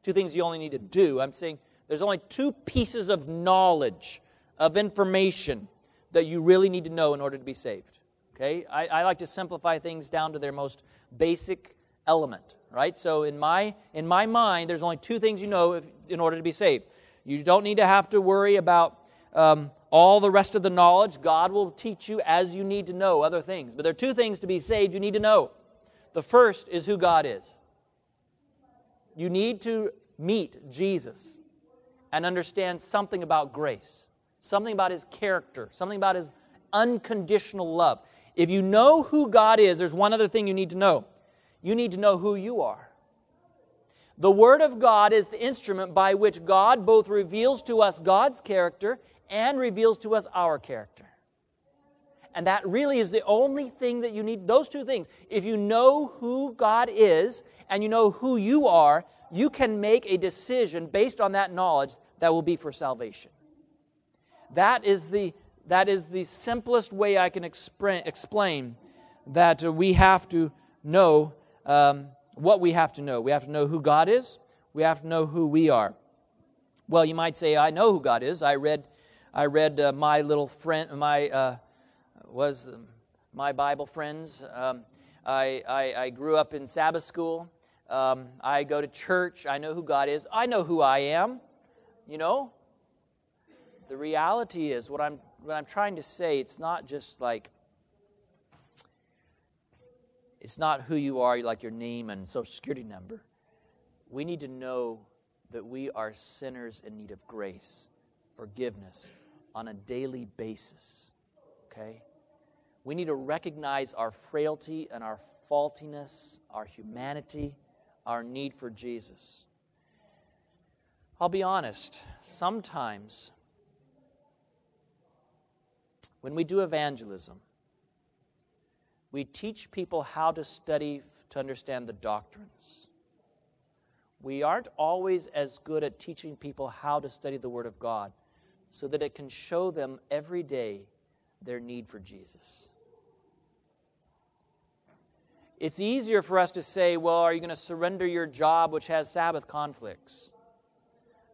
two things you only need to do. I'm saying there's only two pieces of knowledge, of information that you really need to know in order to be saved. Okay? I, I like to simplify things down to their most basic element, right? So in my in my mind, there's only two things you know if, in order to be saved. You don't need to have to worry about um, all the rest of the knowledge. God will teach you as you need to know other things. But there are two things to be saved you need to know. The first is who God is. You need to meet Jesus and understand something about grace, something about his character, something about his unconditional love. If you know who God is, there's one other thing you need to know. You need to know who you are. The Word of God is the instrument by which God both reveals to us God's character and reveals to us our character. And that really is the only thing that you need, those two things. If you know who God is and you know who you are, you can make a decision based on that knowledge that will be for salvation. That is the, that is the simplest way I can explain that we have to know um, what we have to know. We have to know who God is, we have to know who we are. Well, you might say, I know who God is. I read, I read uh, my little friend, my, uh, was um, my Bible friends. Um, I, I, I grew up in Sabbath school. Um, I go to church. I know who God is. I know who I am. You know? The reality is, what I'm, what I'm trying to say, it's not just like, it's not who you are, like your name and social security number. We need to know that we are sinners in need of grace, forgiveness on a daily basis. Okay? We need to recognize our frailty and our faultiness, our humanity our need for Jesus. I'll be honest, sometimes when we do evangelism, we teach people how to study to understand the doctrines. We aren't always as good at teaching people how to study the Word of God so that it can show them every day their need for Jesus. It's easier for us to say, well, are you going to surrender your job which has Sabbath conflicts?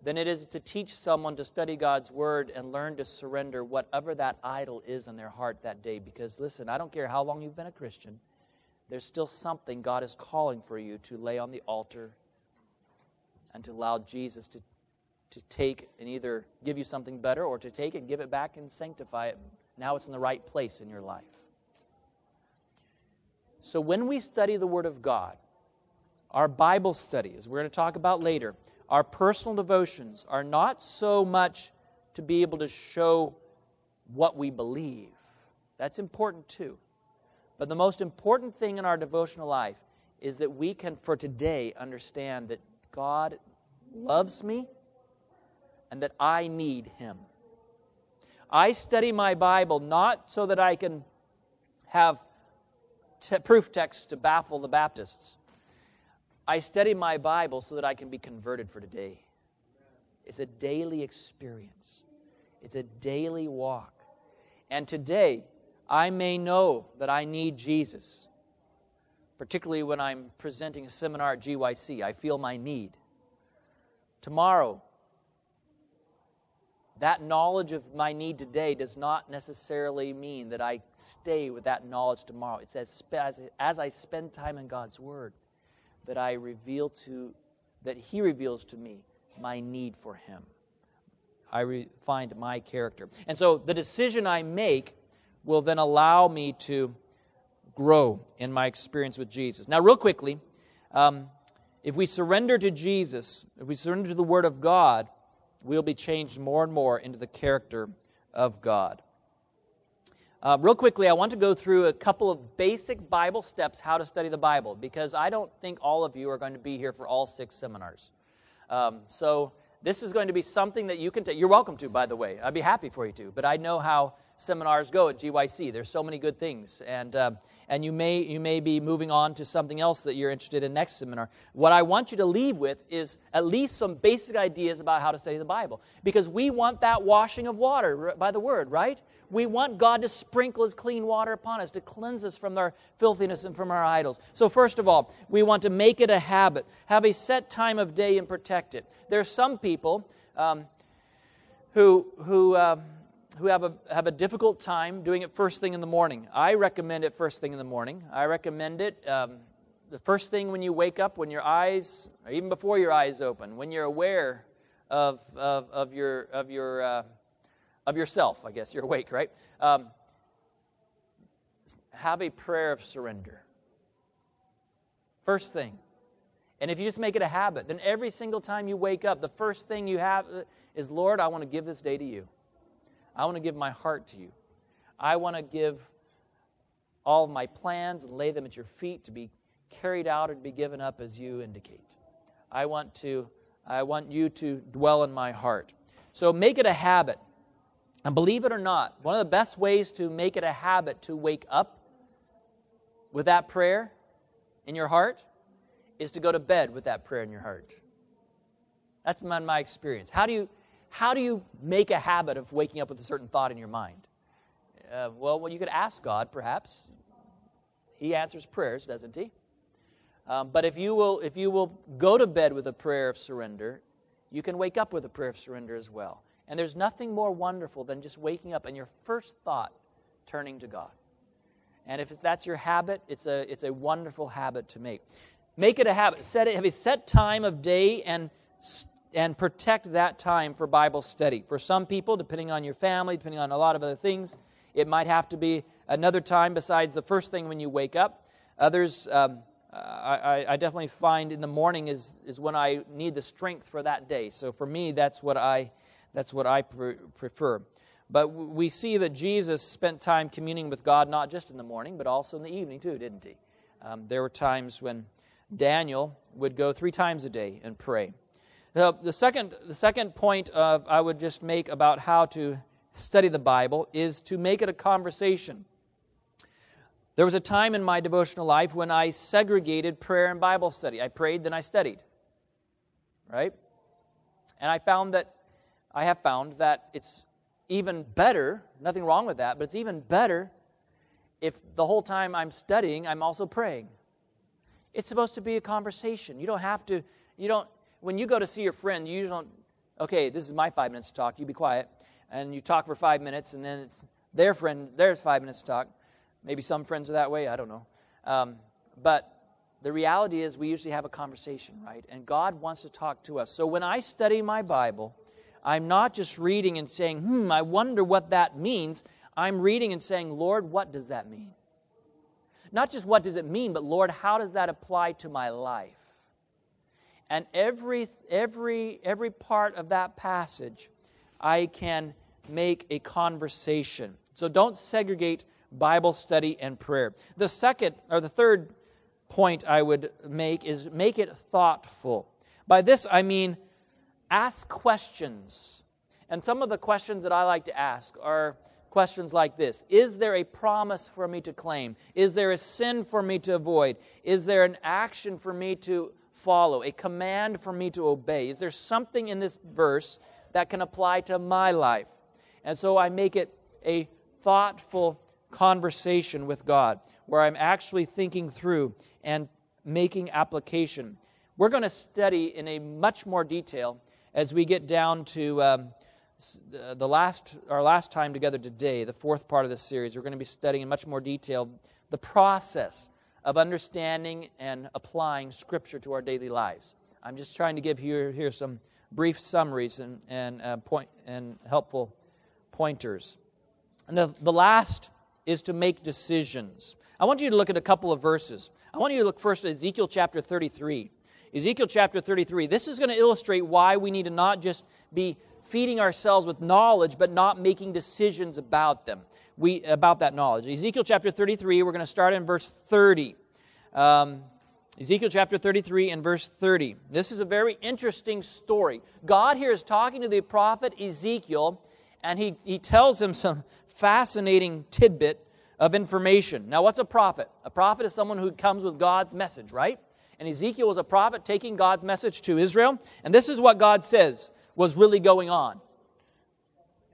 Than it is to teach someone to study God's Word and learn to surrender whatever that idol is in their heart that day. Because listen, I don't care how long you've been a Christian, there's still something God is calling for you to lay on the altar and to allow Jesus to, to take and either give you something better or to take and give it back and sanctify it. Now it's in the right place in your life. So when we study the Word of God, our Bible study, as we're going to talk about later, our personal devotions are not so much to be able to show what we believe. That's important too. But the most important thing in our devotional life is that we can, for today, understand that God loves me and that I need Him. I study my Bible not so that I can have t- proof texts to baffle the Baptists. I study my Bible so that I can be converted for today. It's a daily experience, it's a daily walk. And today, I may know that I need Jesus, particularly when I'm presenting a seminar at GYC. I feel my need. Tomorrow, that knowledge of my need today does not necessarily mean that I stay with that knowledge tomorrow. It says, as, as I spend time in God's Word, that I reveal to, that He reveals to me my need for Him. I re- find my character. And so the decision I make will then allow me to grow in my experience with Jesus. Now, real quickly, um, if we surrender to Jesus, if we surrender to the Word of God, we'll be changed more and more into the character of God. Uh, real quickly, I want to go through a couple of basic Bible steps how to study the Bible because I don't think all of you are going to be here for all six seminars. Um, so, this is going to be something that you can take. You're welcome to, by the way. I'd be happy for you to, but I know how seminars go at GYC. There's so many good things, and uh, and you may you may be moving on to something else that you're interested in next seminar. What I want you to leave with is at least some basic ideas about how to study the Bible, because we want that washing of water by the Word, right? We want God to sprinkle His clean water upon us to cleanse us from our filthiness and from our idols. So first of all, we want to make it a habit, have a set time of day, and protect it. There are some people. Um, who, who uh, who have a, have a difficult time doing it first thing in the morning. I recommend it first thing in the morning. I recommend it um, the first thing when you wake up, when your eyes, or even before your eyes open, when you're aware of, of, of your, of, your, uh, of yourself, I guess, you're awake, right? Um, have a prayer of surrender. First thing. And if you just make it a habit, then every single time you wake up, the first thing you have is, Lord, I want to give this day to you. I want to give my heart to you. I want to give all of my plans and lay them at your feet to be carried out and be given up as you indicate. I want to I want you to dwell in my heart. So make it a habit. And believe it or not, one of the best ways to make it a habit to wake up with that prayer in your heart is to go to bed with that prayer in your heart. That's been my experience. How do you how do you make a habit of waking up with a certain thought in your mind? Uh, well, well, you could ask God, perhaps. He answers prayers, doesn't he? Um, but if you will, if you will go to bed with a prayer of surrender, you can wake up with a prayer of surrender as well. And there's nothing more wonderful than just waking up and your first thought turning to God. And if that's your habit, it's a, it's a wonderful habit to make. Make it a habit. Set it, have a set time of day and and protect that time for Bible study. For some people, depending on your family, depending on a lot of other things, it might have to be another time besides the first thing when you wake up. Others, um, I, I, definitely find in the morning is, is when I need the strength for that day. So for me, that's what I, that's what I pre- prefer. But we see that Jesus spent time communing with God not just in the morning, but also in the evening too, didn't he? Um, there were times when Daniel would go three times a day and pray. The, the, second, the second point of, I would just make about how to study the Bible is to make it a conversation. There was a time in my devotional life when I segregated prayer and Bible study. I prayed, then I studied. Right? And I found that, I have found that it's even better, nothing wrong with that, but it's even better if the whole time I'm studying, I'm also praying. It's supposed to be a conversation. You don't have to, you don't, when you go to see your friend, you usually don't, okay, this is my five minutes to talk, you be quiet. And you talk for five minutes, and then it's their friend, there's five minutes to talk. Maybe some friends are that way, I don't know. Um, but the reality is, we usually have a conversation, right? And God wants to talk to us. So when I study my Bible, I'm not just reading and saying, hmm, I wonder what that means. I'm reading and saying, Lord, what does that mean? Not just what does it mean, but Lord, how does that apply to my life? And every, every, every part of that passage, I can make a conversation. So don't segregate Bible study and prayer. The second, or the third point I would make is make it thoughtful. By this, I mean ask questions. And some of the questions that I like to ask are questions like this Is there a promise for me to claim? Is there a sin for me to avoid? Is there an action for me to follow? A command for me to obey? Is there something in this verse that can apply to my life? And so I make it a thoughtful conversation with God where I'm actually thinking through and making application. We're going to study in a much more detail as we get down to um, the last, our last time together today, the fourth part of this series, we're going to be studying in much more detail the process of understanding and applying Scripture to our daily lives. I'm just trying to give you here some brief summaries and, and, uh, point, and helpful pointers. And the, the last is to make decisions. I want you to look at a couple of verses. I want you to look first at Ezekiel chapter 33. Ezekiel chapter 33. This is going to illustrate why we need to not just be feeding ourselves with knowledge, but not making decisions about them. We, about that knowledge. Ezekiel chapter 33, we're going to start in verse 30. Um, Ezekiel chapter 33 and verse 30. This is a very interesting story. God here is talking to the prophet Ezekiel, and he, he tells him some fascinating tidbit of information. Now, what's a prophet? A prophet is someone who comes with God's message, right? And Ezekiel was a prophet taking God's message to Israel. And this is what God says was really going on.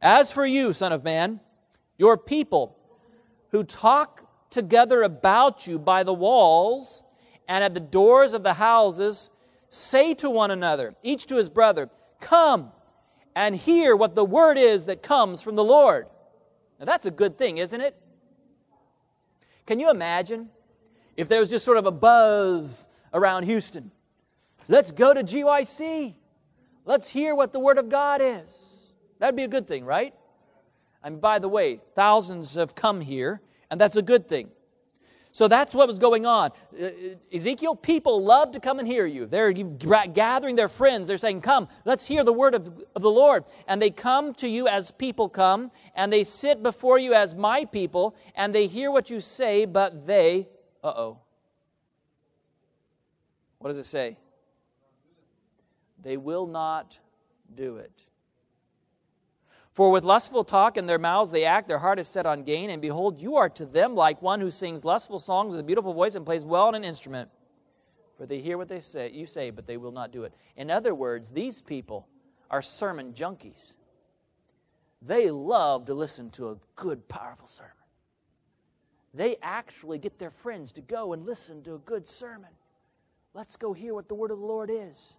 As for you, Son of Man, your people who talk together about you by the walls and at the doors of the houses, say to one another, each to his brother, Come and hear what the word is that comes from the Lord. Now that's a good thing, isn't it? Can you imagine if there was just sort of a buzz around Houston? Let's go to GYC. Let's hear what the Word of God is. That'd be a good thing, right? And by the way, thousands have come here, and that's a good thing. So that's what was going on. Ezekiel, people love to come and hear you. They're gathering their friends. They're saying, Come, let's hear the word of, of the Lord. And they come to you as people come, and they sit before you as my people, and they hear what you say, but they, uh oh. What does it say? they will not do it. For with lustful talk in their mouths they act, their heart is set on gain, and behold, you are to them like one who sings lustful songs with a beautiful voice and plays well on an instrument. For they hear what they say, you say, but they will not do it. In other words, these people are sermon junkies. They love to listen to a good, powerful sermon. They actually get their friends to go and listen to a good sermon. Let's go hear what the word of the Lord is.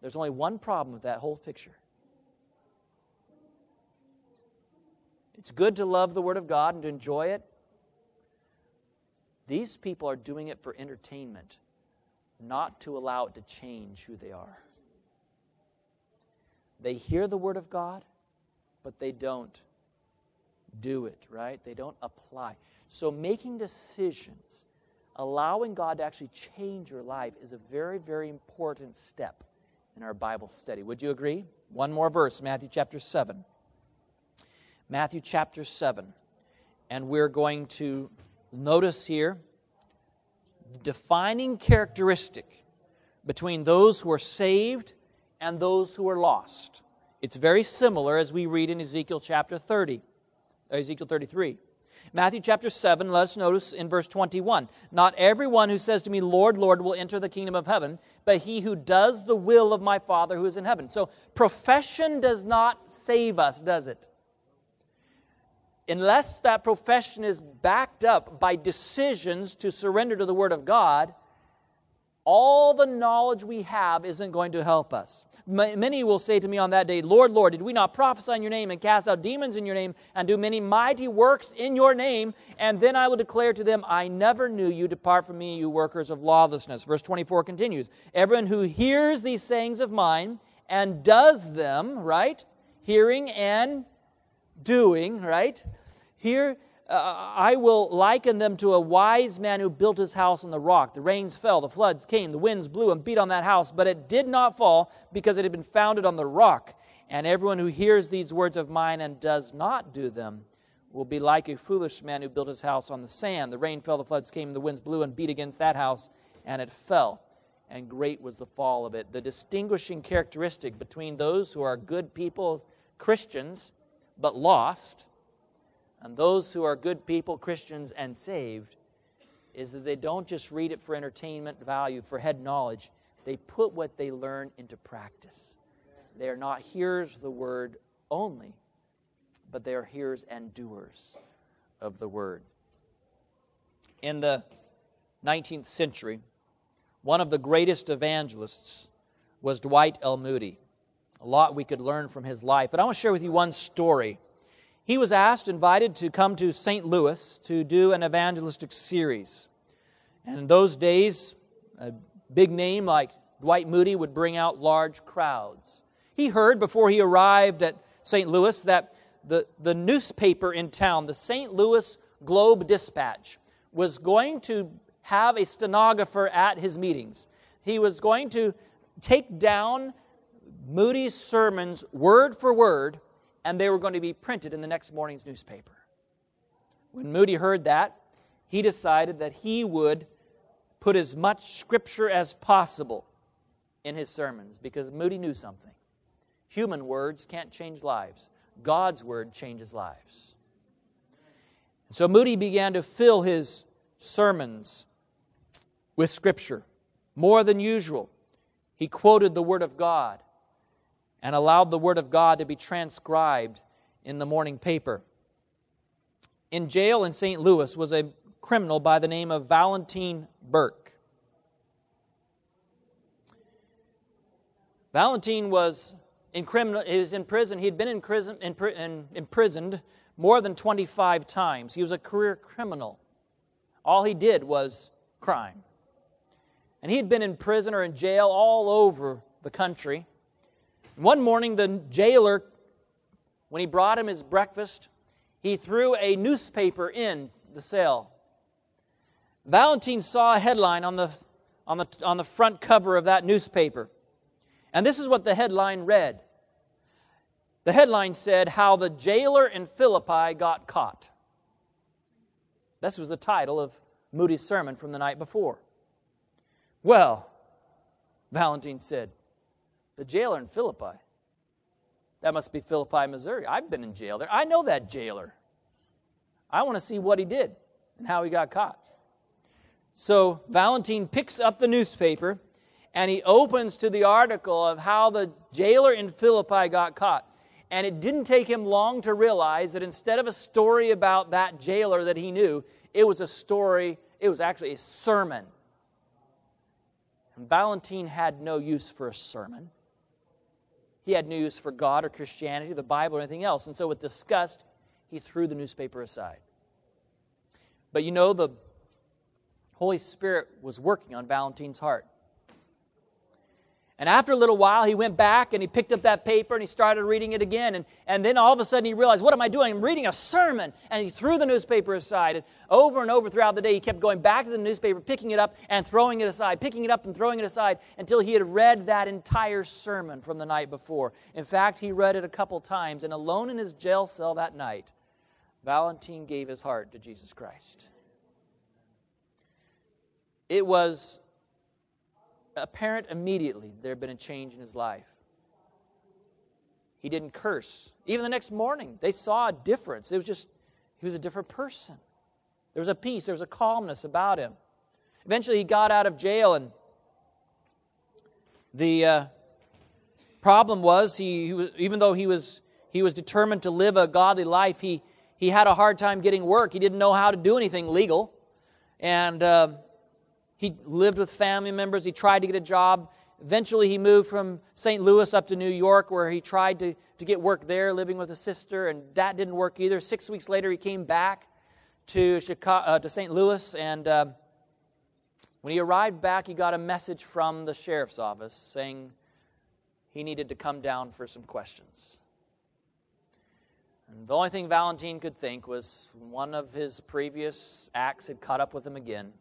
There's only one problem with that whole picture. It's good to love the Word of God and to enjoy it. These people are doing it for entertainment, not to allow it to change who they are. They hear the Word of God, but they don't do it, right? They don't apply. So making decisions, allowing God to actually change your life is a very, very important step in our Bible study. Would you agree? One more verse, Matthew chapter 7. Matthew chapter 7. And we're going to notice here the defining characteristic between those who are saved and those who are lost. It's very similar as we read in Ezekiel chapter 30, uh, Ezekiel 33. Matthew chapter 7, let us notice in verse 21 Not everyone who says to me, Lord, Lord, will enter the kingdom of heaven, but he who does the will of my Father who is in heaven. So, profession does not save us, does it? Unless that profession is backed up by decisions to surrender to the Word of God, all the knowledge we have isn't going to help us. Many will say to me on that day, Lord, Lord, did we not prophesy in your name and cast out demons in your name and do many mighty works in your name? And then I will declare to them, I never knew you. Depart from me, you workers of lawlessness. Verse 24 continues Everyone who hears these sayings of mine and does them, right? Hearing and doing, right? Here, uh, I will liken them to a wise man who built his house on the rock. The rains fell, the floods came, the winds blew and beat on that house, but it did not fall because it had been founded on the rock. And everyone who hears these words of mine and does not do them will be like a foolish man who built his house on the sand. The rain fell, the floods came, the winds blew and beat against that house, and it fell. And great was the fall of it. The distinguishing characteristic between those who are good people, Christians, but lost, and those who are good people, Christians, and saved, is that they don't just read it for entertainment value, for head knowledge. They put what they learn into practice. They are not hearers of the word only, but they are hearers and doers of the word. In the 19th century, one of the greatest evangelists was Dwight L. Moody. A lot we could learn from his life, but I want to share with you one story he was asked, invited to come to St. Louis to do an evangelistic series. And in those days, a big name like Dwight Moody would bring out large crowds. He heard before he arrived at St. Louis that the, the newspaper in town, the St. Louis Globe Dispatch, was going to have a stenographer at his meetings. He was going to take down Moody's sermons word for word and they were going to be printed in the next morning's newspaper. When Moody heard that, he decided that he would put as much scripture as possible in his sermons because Moody knew something. Human words can't change lives, God's word changes lives. so Moody began to fill his sermons with scripture more than usual. He quoted the word of God and allowed the Word of God to be transcribed in the morning paper. In jail in St. Louis was a criminal by the name of Valentine Burke. Valentine was in criminal, he was in prison. He had been in prison, in, in, imprisoned more than 25 times. He was a career criminal. All he did was crime. And he had been in prison or in jail all over the country. One morning, the jailer, when he brought him his breakfast, he threw a newspaper in the cell. Valentine saw a headline on the, on the, on the front cover of that newspaper. And this is what the headline read The headline said, How the Jailer in Philippi Got Caught. This was the title of Moody's sermon from the night before. Well, Valentine said, the jailer in Philippi. That must be Philippi, Missouri. I've been in jail there. I know that jailer. I want to see what he did and how he got caught. So Valentine picks up the newspaper and he opens to the article of how the jailer in Philippi got caught. And it didn't take him long to realize that instead of a story about that jailer that he knew, it was a story, it was actually a sermon. And Valentine had no use for a sermon. He had news for God or Christianity, the Bible, or anything else. And so, with disgust, he threw the newspaper aside. But you know, the Holy Spirit was working on Valentine's heart. And after a little while, he went back and he picked up that paper and he started reading it again. And, and then all of a sudden he realized, what am I doing? I'm reading a sermon. And he threw the newspaper aside. And over and over throughout the day, he kept going back to the newspaper, picking it up and throwing it aside, picking it up and throwing it aside until he had read that entire sermon from the night before. In fact, he read it a couple times. And alone in his jail cell that night, Valentine gave his heart to Jesus Christ. It was apparent immediately there had been a change in his life. He didn't curse. Even the next morning, they saw a difference. It was just, he was a different person. There was a peace, there was a calmness about him. Eventually, he got out of jail, and the uh, problem was, he, he was, even though he was, he was determined to live a godly life, he, he had a hard time getting work. He didn't know how to do anything legal. And uh, he lived with family members. He tried to get a job. Eventually, he moved from St. Louis up to New York, where he tried to, to get work there, living with a sister, and that didn't work either. Six weeks later, he came back to, Chicago, uh, to St. Louis, and uh, when he arrived back, he got a message from the sheriff's office saying he needed to come down for some questions. And the only thing Valentine could think was one of his previous acts had caught up with him again.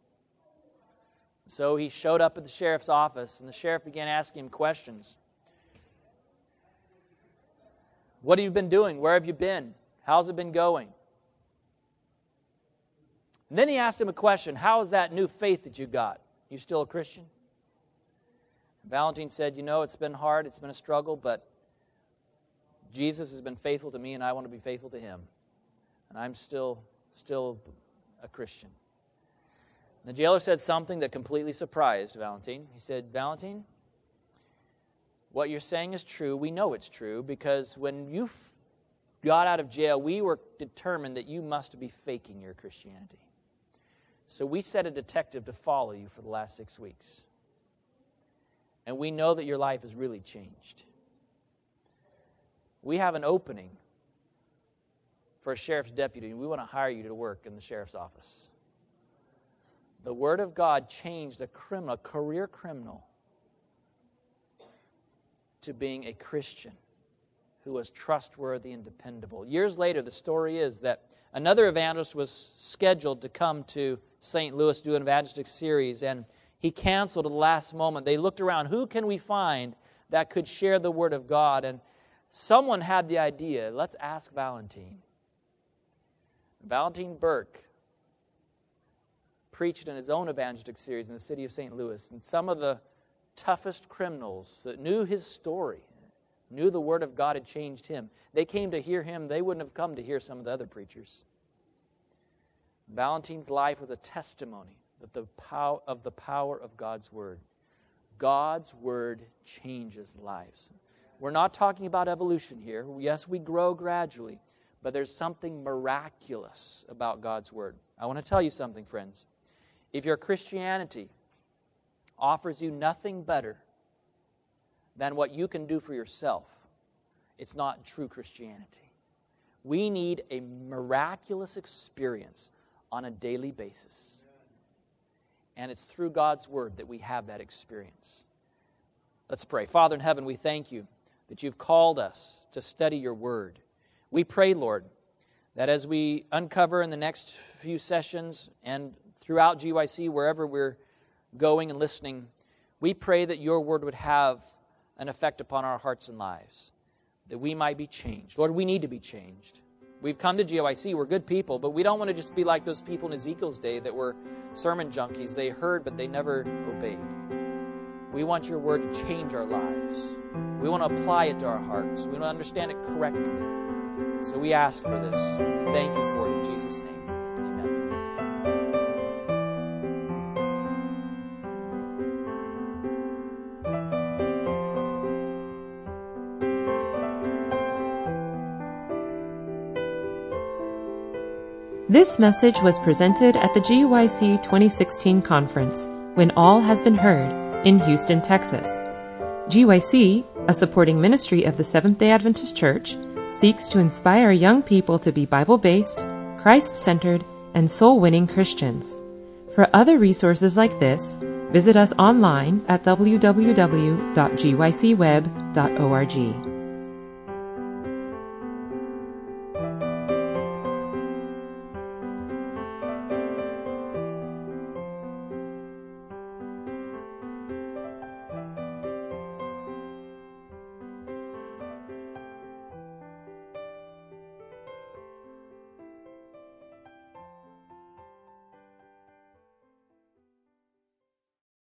So he showed up at the sheriff's office, and the sheriff began asking him questions. What have you been doing? Where have you been? How's it been going? And then he asked him a question How is that new faith that you got? You still a Christian? Valentine said, You know, it's been hard, it's been a struggle, but Jesus has been faithful to me, and I want to be faithful to him. And I'm still, still a Christian. And the jailer said something that completely surprised Valentine. He said, Valentine, what you're saying is true. We know it's true because when you got out of jail, we were determined that you must be faking your Christianity. So we set a detective to follow you for the last six weeks. And we know that your life has really changed. We have an opening for a sheriff's deputy, and we want to hire you to work in the sheriff's office. The Word of God changed a criminal, a career criminal, to being a Christian who was trustworthy and dependable. Years later, the story is that another evangelist was scheduled to come to St. Louis do an evangelistic series, and he canceled at the last moment. They looked around, who can we find that could share the Word of God? And someone had the idea let's ask Valentine. Valentine Burke preached in his own evangelistic series in the city of St. Louis, and some of the toughest criminals that knew his story, knew the Word of God had changed him, they came to hear him. They wouldn't have come to hear some of the other preachers. Valentine's life was a testimony that the pow- of the power of God's Word. God's Word changes lives. We're not talking about evolution here. Yes, we grow gradually, but there's something miraculous about God's Word. I want to tell you something, friends. If your Christianity offers you nothing better than what you can do for yourself, it's not true Christianity. We need a miraculous experience on a daily basis. And it's through God's Word that we have that experience. Let's pray. Father in heaven, we thank you that you've called us to study your Word. We pray, Lord, that as we uncover in the next few sessions and throughout GYC, wherever we're going and listening, we pray that your word would have an effect upon our hearts and lives, that we might be changed. Lord, we need to be changed. We've come to GYC, we're good people, but we don't want to just be like those people in Ezekiel's day that were sermon junkies. They heard, but they never obeyed. We want your word to change our lives. We want to apply it to our hearts. We want to understand it correctly. So we ask for this. We thank you for it in Jesus' name. This message was presented at the GYC 2016 conference, When All Has Been Heard, in Houston, Texas. GYC, a supporting ministry of the Seventh day Adventist Church, seeks to inspire young people to be Bible based, Christ centered, and soul winning Christians. For other resources like this, visit us online at www.gycweb.org.